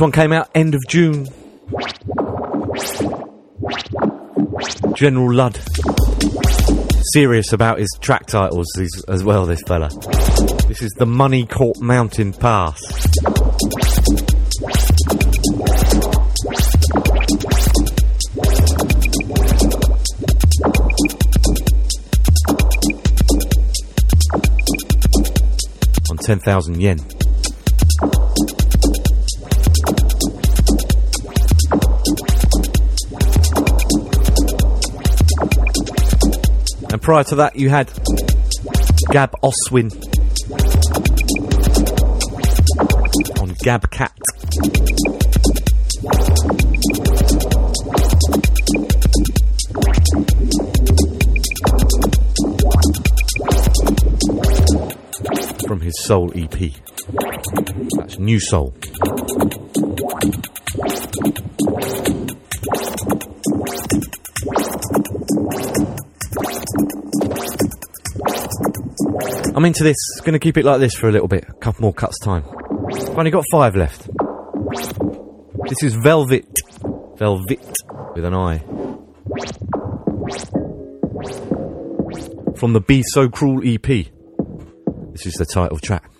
One came out end of June. General Ludd. Serious about his track titles as- as well, this fella. This is the Molycorp Mountain Pass. On 10,000 yen. And prior to that, you had Gab Oswin on Gab Cat. From his Soul EP. That's New Soul. I'm into this. Going to keep it like this for a little bit. A couple more cuts time. I've only got five left. This is Velvit. Velvit with an I. From the Be So Cruel EP. This is the title track.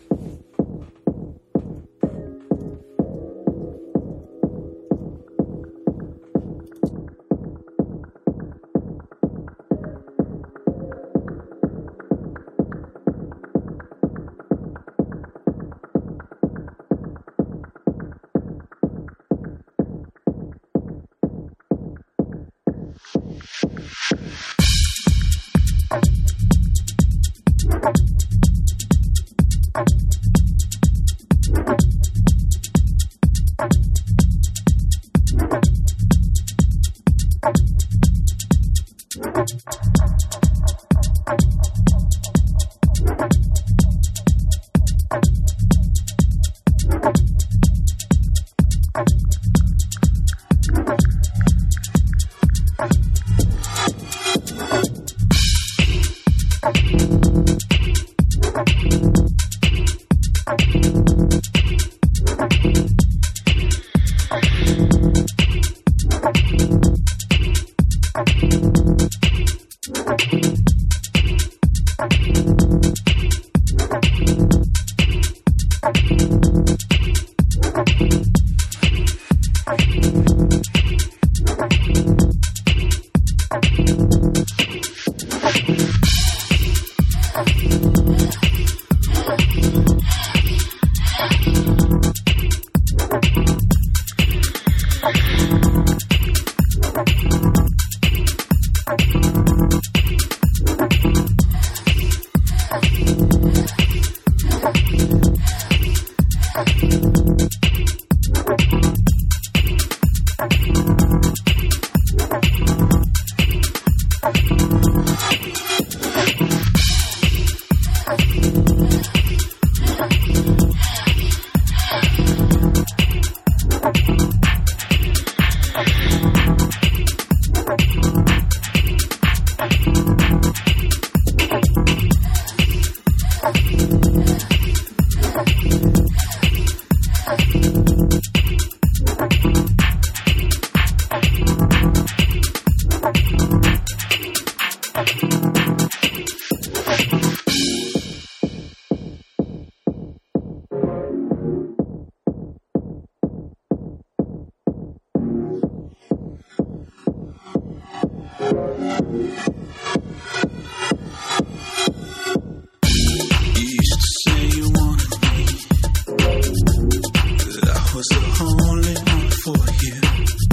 only one for you.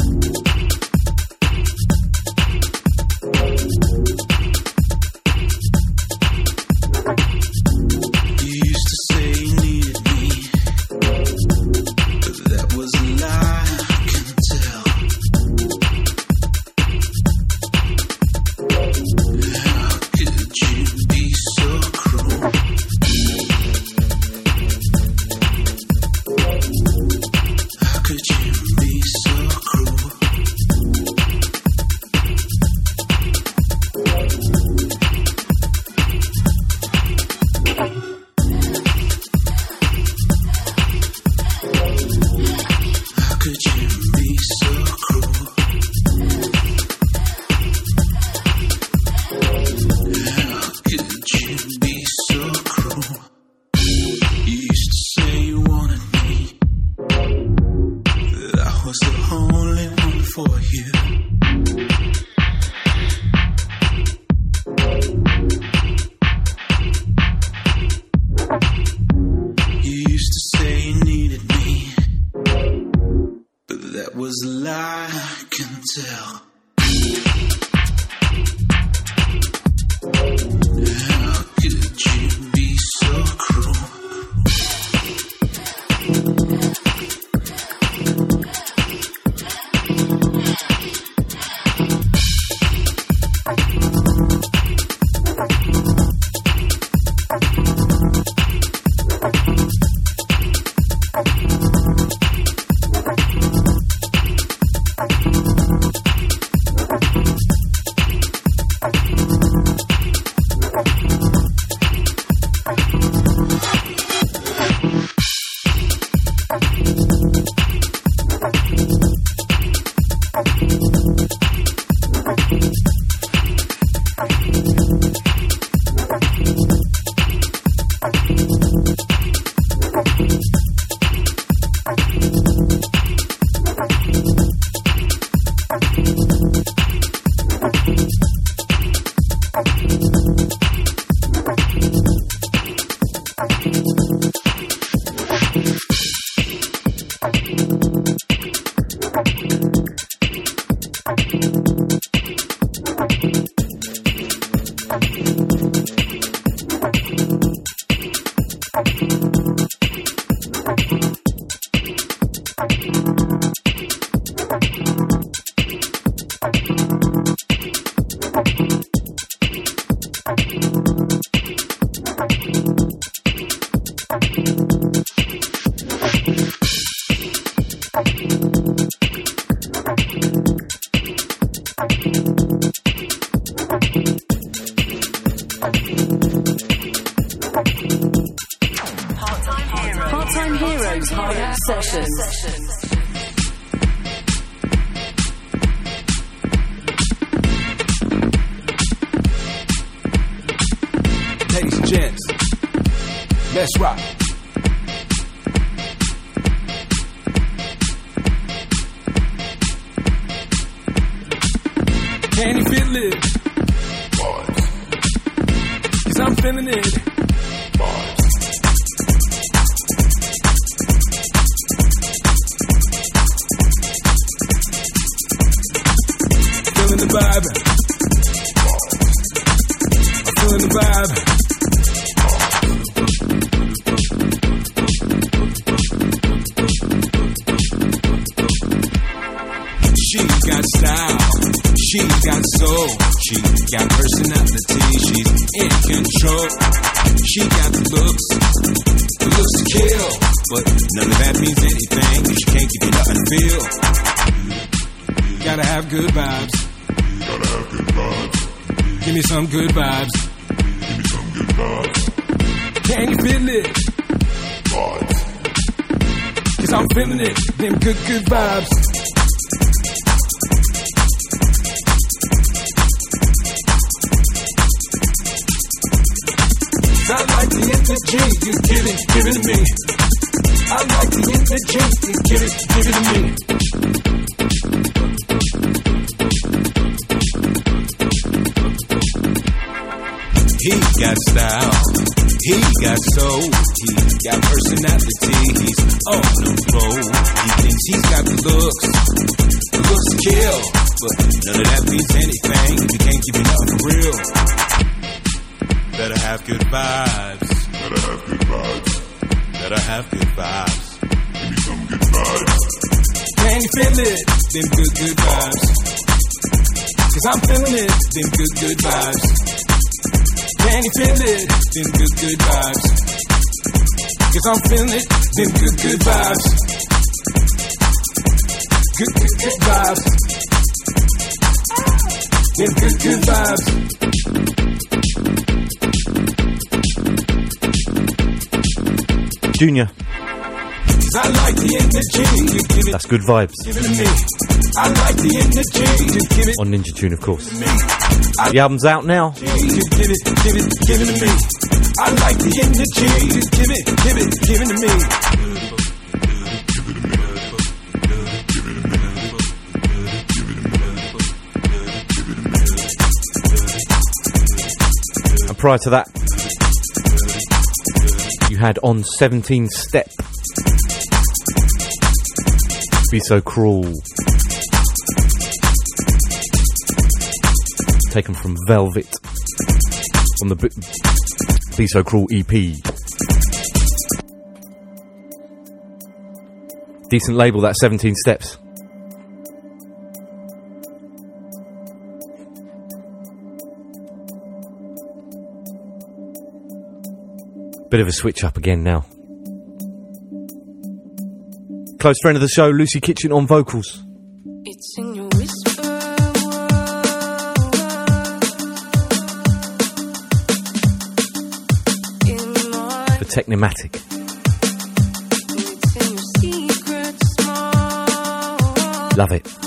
She's got soul, she got personality, she's in control. She got the looks, the looks to kill, but none of that means anything if she can't give you nothing to feel. Gotta have good vibes. Gotta have good vibes. Give me some good vibes. Give me some good vibes. Can you feel it? Vibes. Cause I'm feeling it, them good, good vibes. the jeans you give it, give it to me. I like to hit the jeans you give it, give it to me. He got style, he got soul, he got personality, he's on the road. He thinks he's got the looks, the looks kill, but none of that means anything. You can't give me nothing real. Better have good vibes. Better have good vibes. Better have good vibes. Give me some good vibes. Can you feel it? Them good, good vibes. Cause I'm feeling it. Them good, good vibes. Can you feel it? Them good, good vibes. Cause I'm feeling it. Them good, good vibes. Good, good, good vibes. Them good, good vibes. Energy you give it On Ninja Tune, of course. The album's out now. I like the energy you give it, give it, give it to me. And prior to that, you had on 17 Step. Be so cruel. Taken from Velvit on the B- Be So Cruel EP. Decent label, that 17 Steps. Bit of a switch up again now. Close friend of the show, Lucy Kitchen on vocals. It's in your whisper. In For Technimatic. it's in your secret smile. Love it.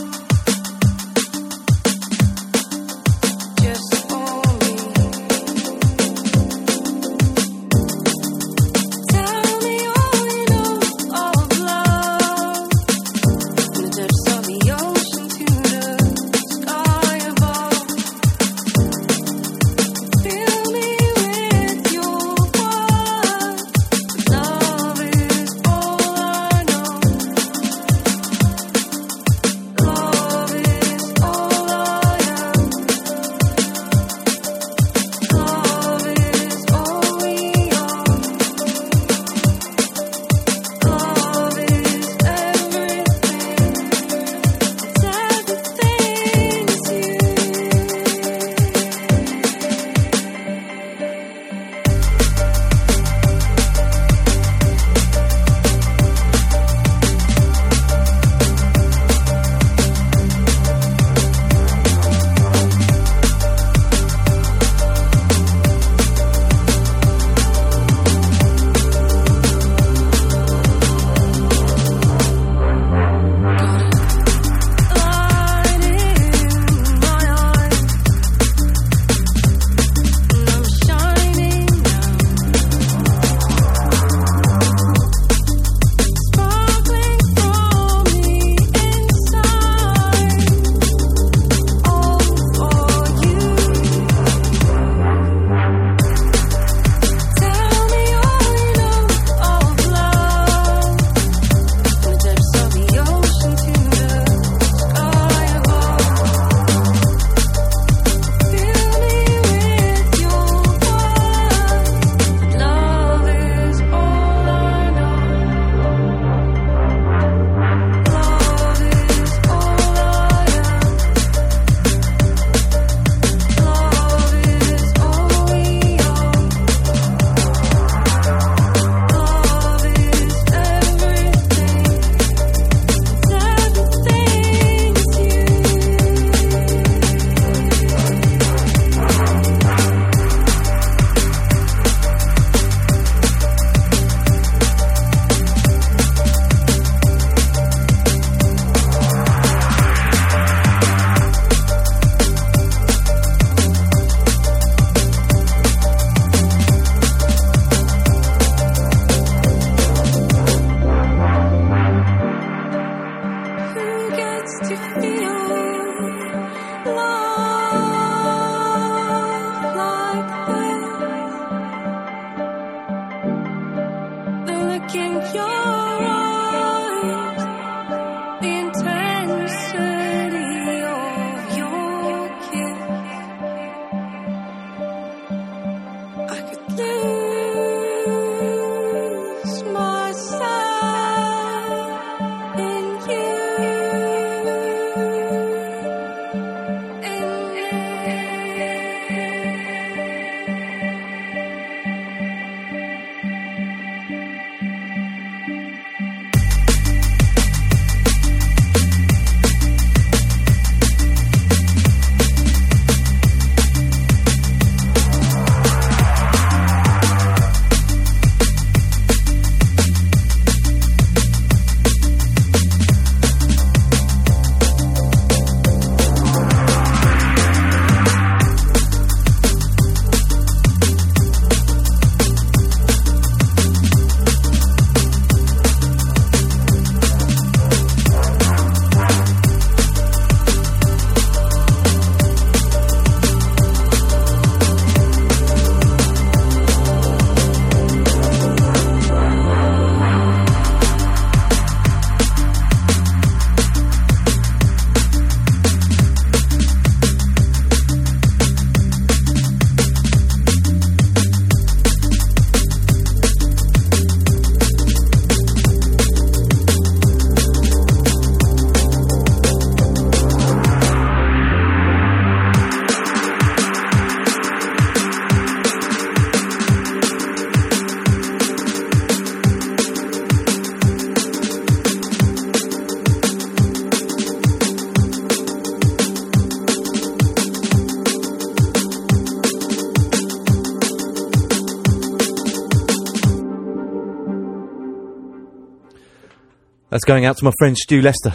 That's going out to my friend Stu Lester.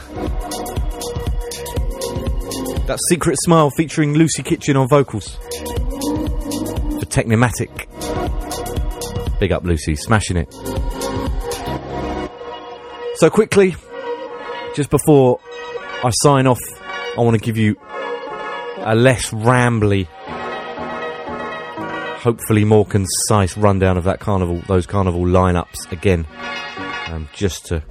That Secret Smile featuring Lucy Kitchen on vocals. For Technimatic. Big up Lucy, smashing it. So quickly, just before I sign off, I want to give you a less rambly, hopefully more concise rundown of that carnival, those carnival lineups again, um, just to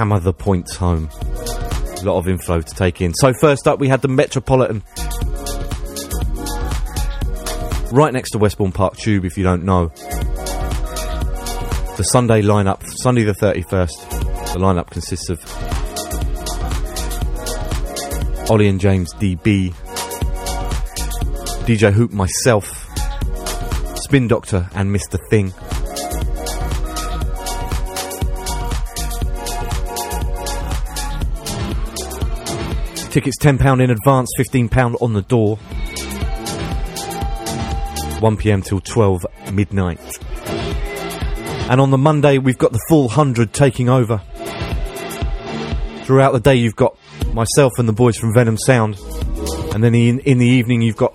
hammer the points home. A lot of info to take in. So first up, we had the Metropolitan, right next to Westbourne Park Tube. If you don't know, the Sunday lineup, Sunday the thirty first. The lineup consists of Ollie and James DB, DJ Hoop, myself, Spin Doctor, and Mr. Thing. Tickets £10 in advance, £15 on the door. 1pm till 12 midnight. And on the Monday, we've got the full 100 taking over. Throughout the day, you've got myself and the boys from Venom Sound. And then in, in the evening, you've got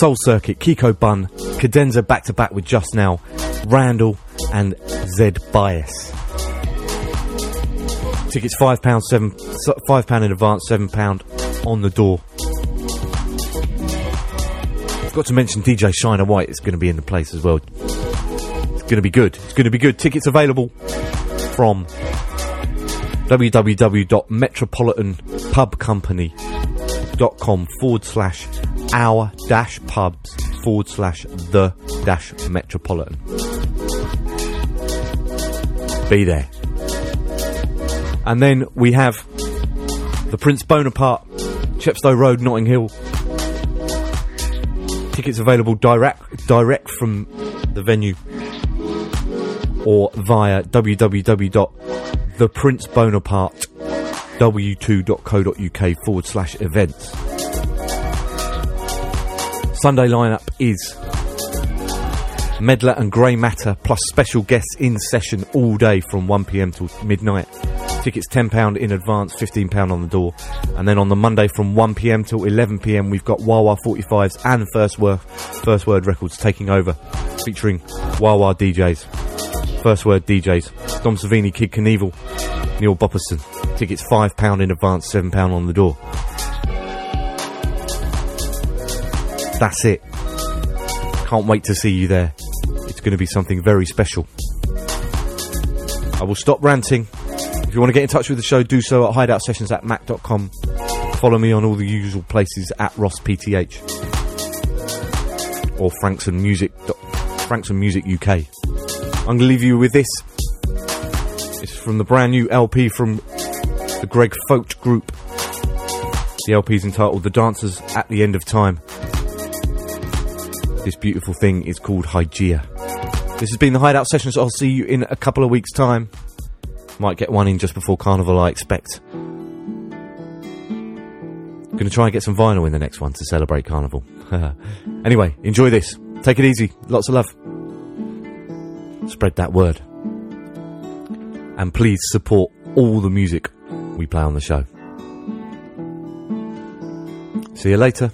Soul Circuit, Kiko Bun, Cadenza back to back with Just Now, Randall, and Zed Bias. Tickets five pound seven five pound in advance, seven pound on the door. Got to mention DJ Shiner White is going to be in the place as well. It's going to be good. It's going to be good. Tickets available from www.metropolitanpubcompany.com forward slash our dash pubs forward slash the dash metropolitan. Be there. And then we have the Prince Bonaparte, Chepstow Road, Notting Hill. Tickets available direct direct from the venue or via www.theprinceBonaparte.w2.co.uk forward slash events. Sunday lineup is Medlar and Grey Matter plus special guests in session all day from 1pm till midnight. Tickets £10 in advance, £15 on the door. And then on the Monday from 1pm till 11pm, we've got Wah Wah 45s and First Word, First Word Records taking over, featuring Wah Wah DJs. First Word DJs. Dom Servini, Kid Knievel, Neil Bopperson. Tickets £5 in advance, £7 on the door. That's it. Can't wait to see you there. Going to be something very special. I will stop ranting. If you want to get in touch with the show, do so at hideoutsessions at mac.com. Follow me on all the usual places at RossPTH or Frankson Music, Frankson Music UK. I'm going to leave you with this. It's from the brand new LP from the Greg Foat Group. The LP is entitled The Dancers at the End of Time. This beautiful thing is called Hygeia. This has been the Hideout Sessions. I'll see you in a couple of weeks' time. Might get one in just before Carnival, I expect. Gonna try and get some vinyl in the next one to celebrate Carnival. anyway, enjoy this. Take it easy. Lots of love. Spread that word. And please support all the music we play on the show. See you later.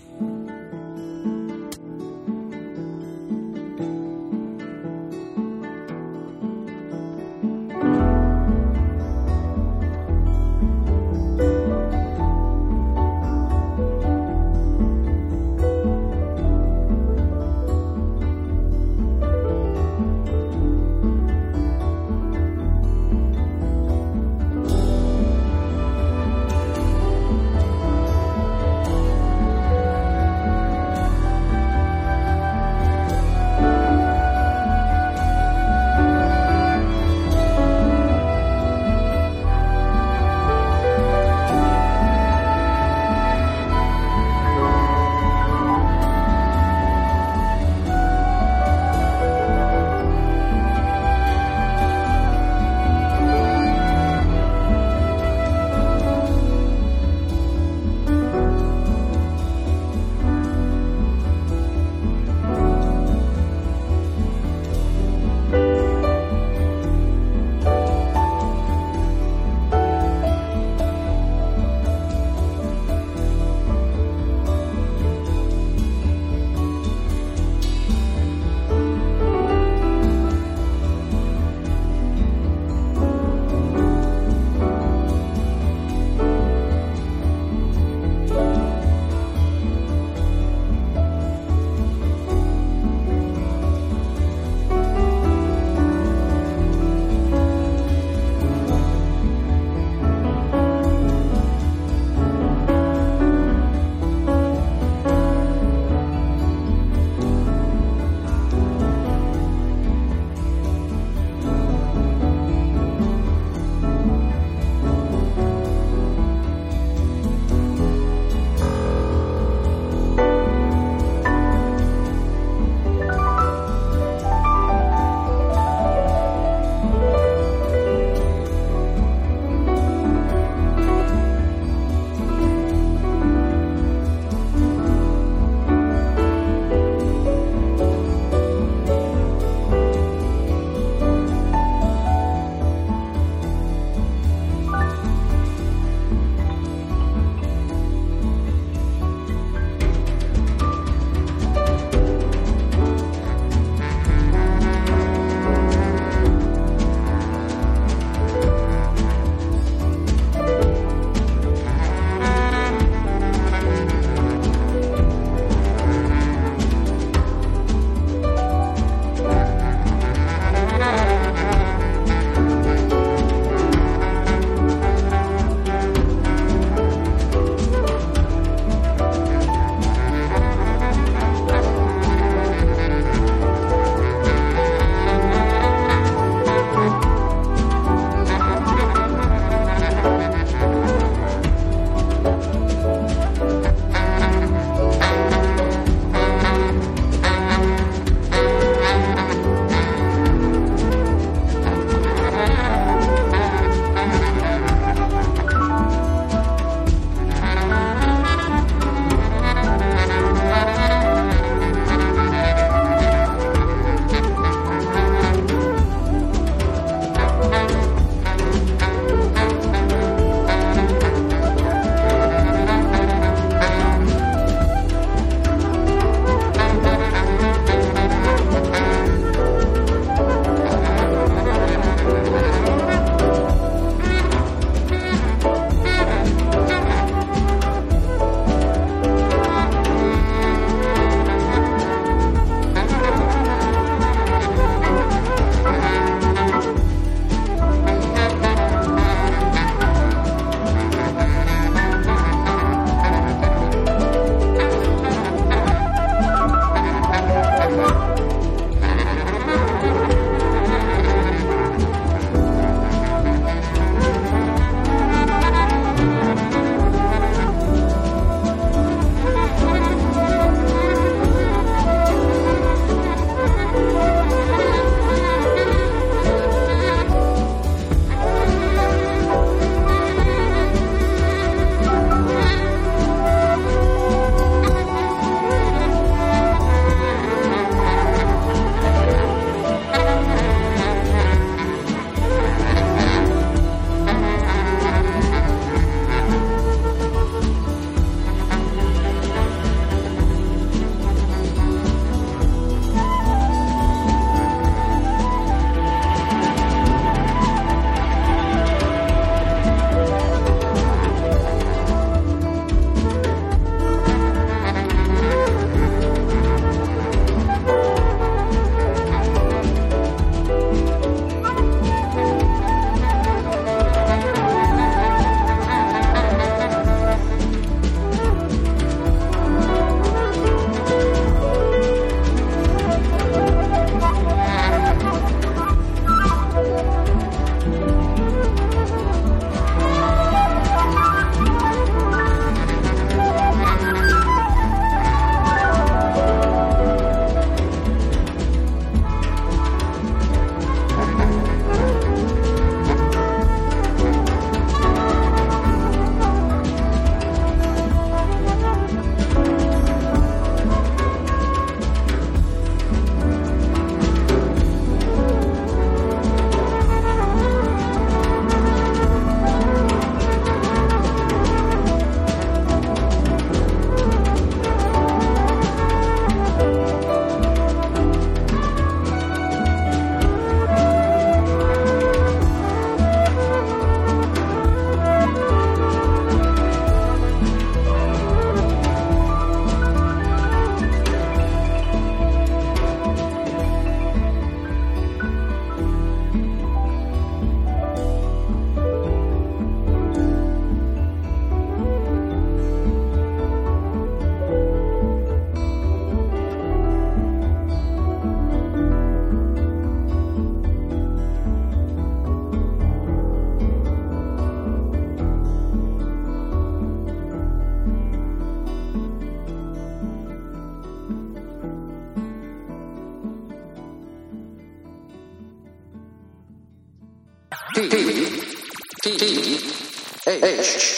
Ei,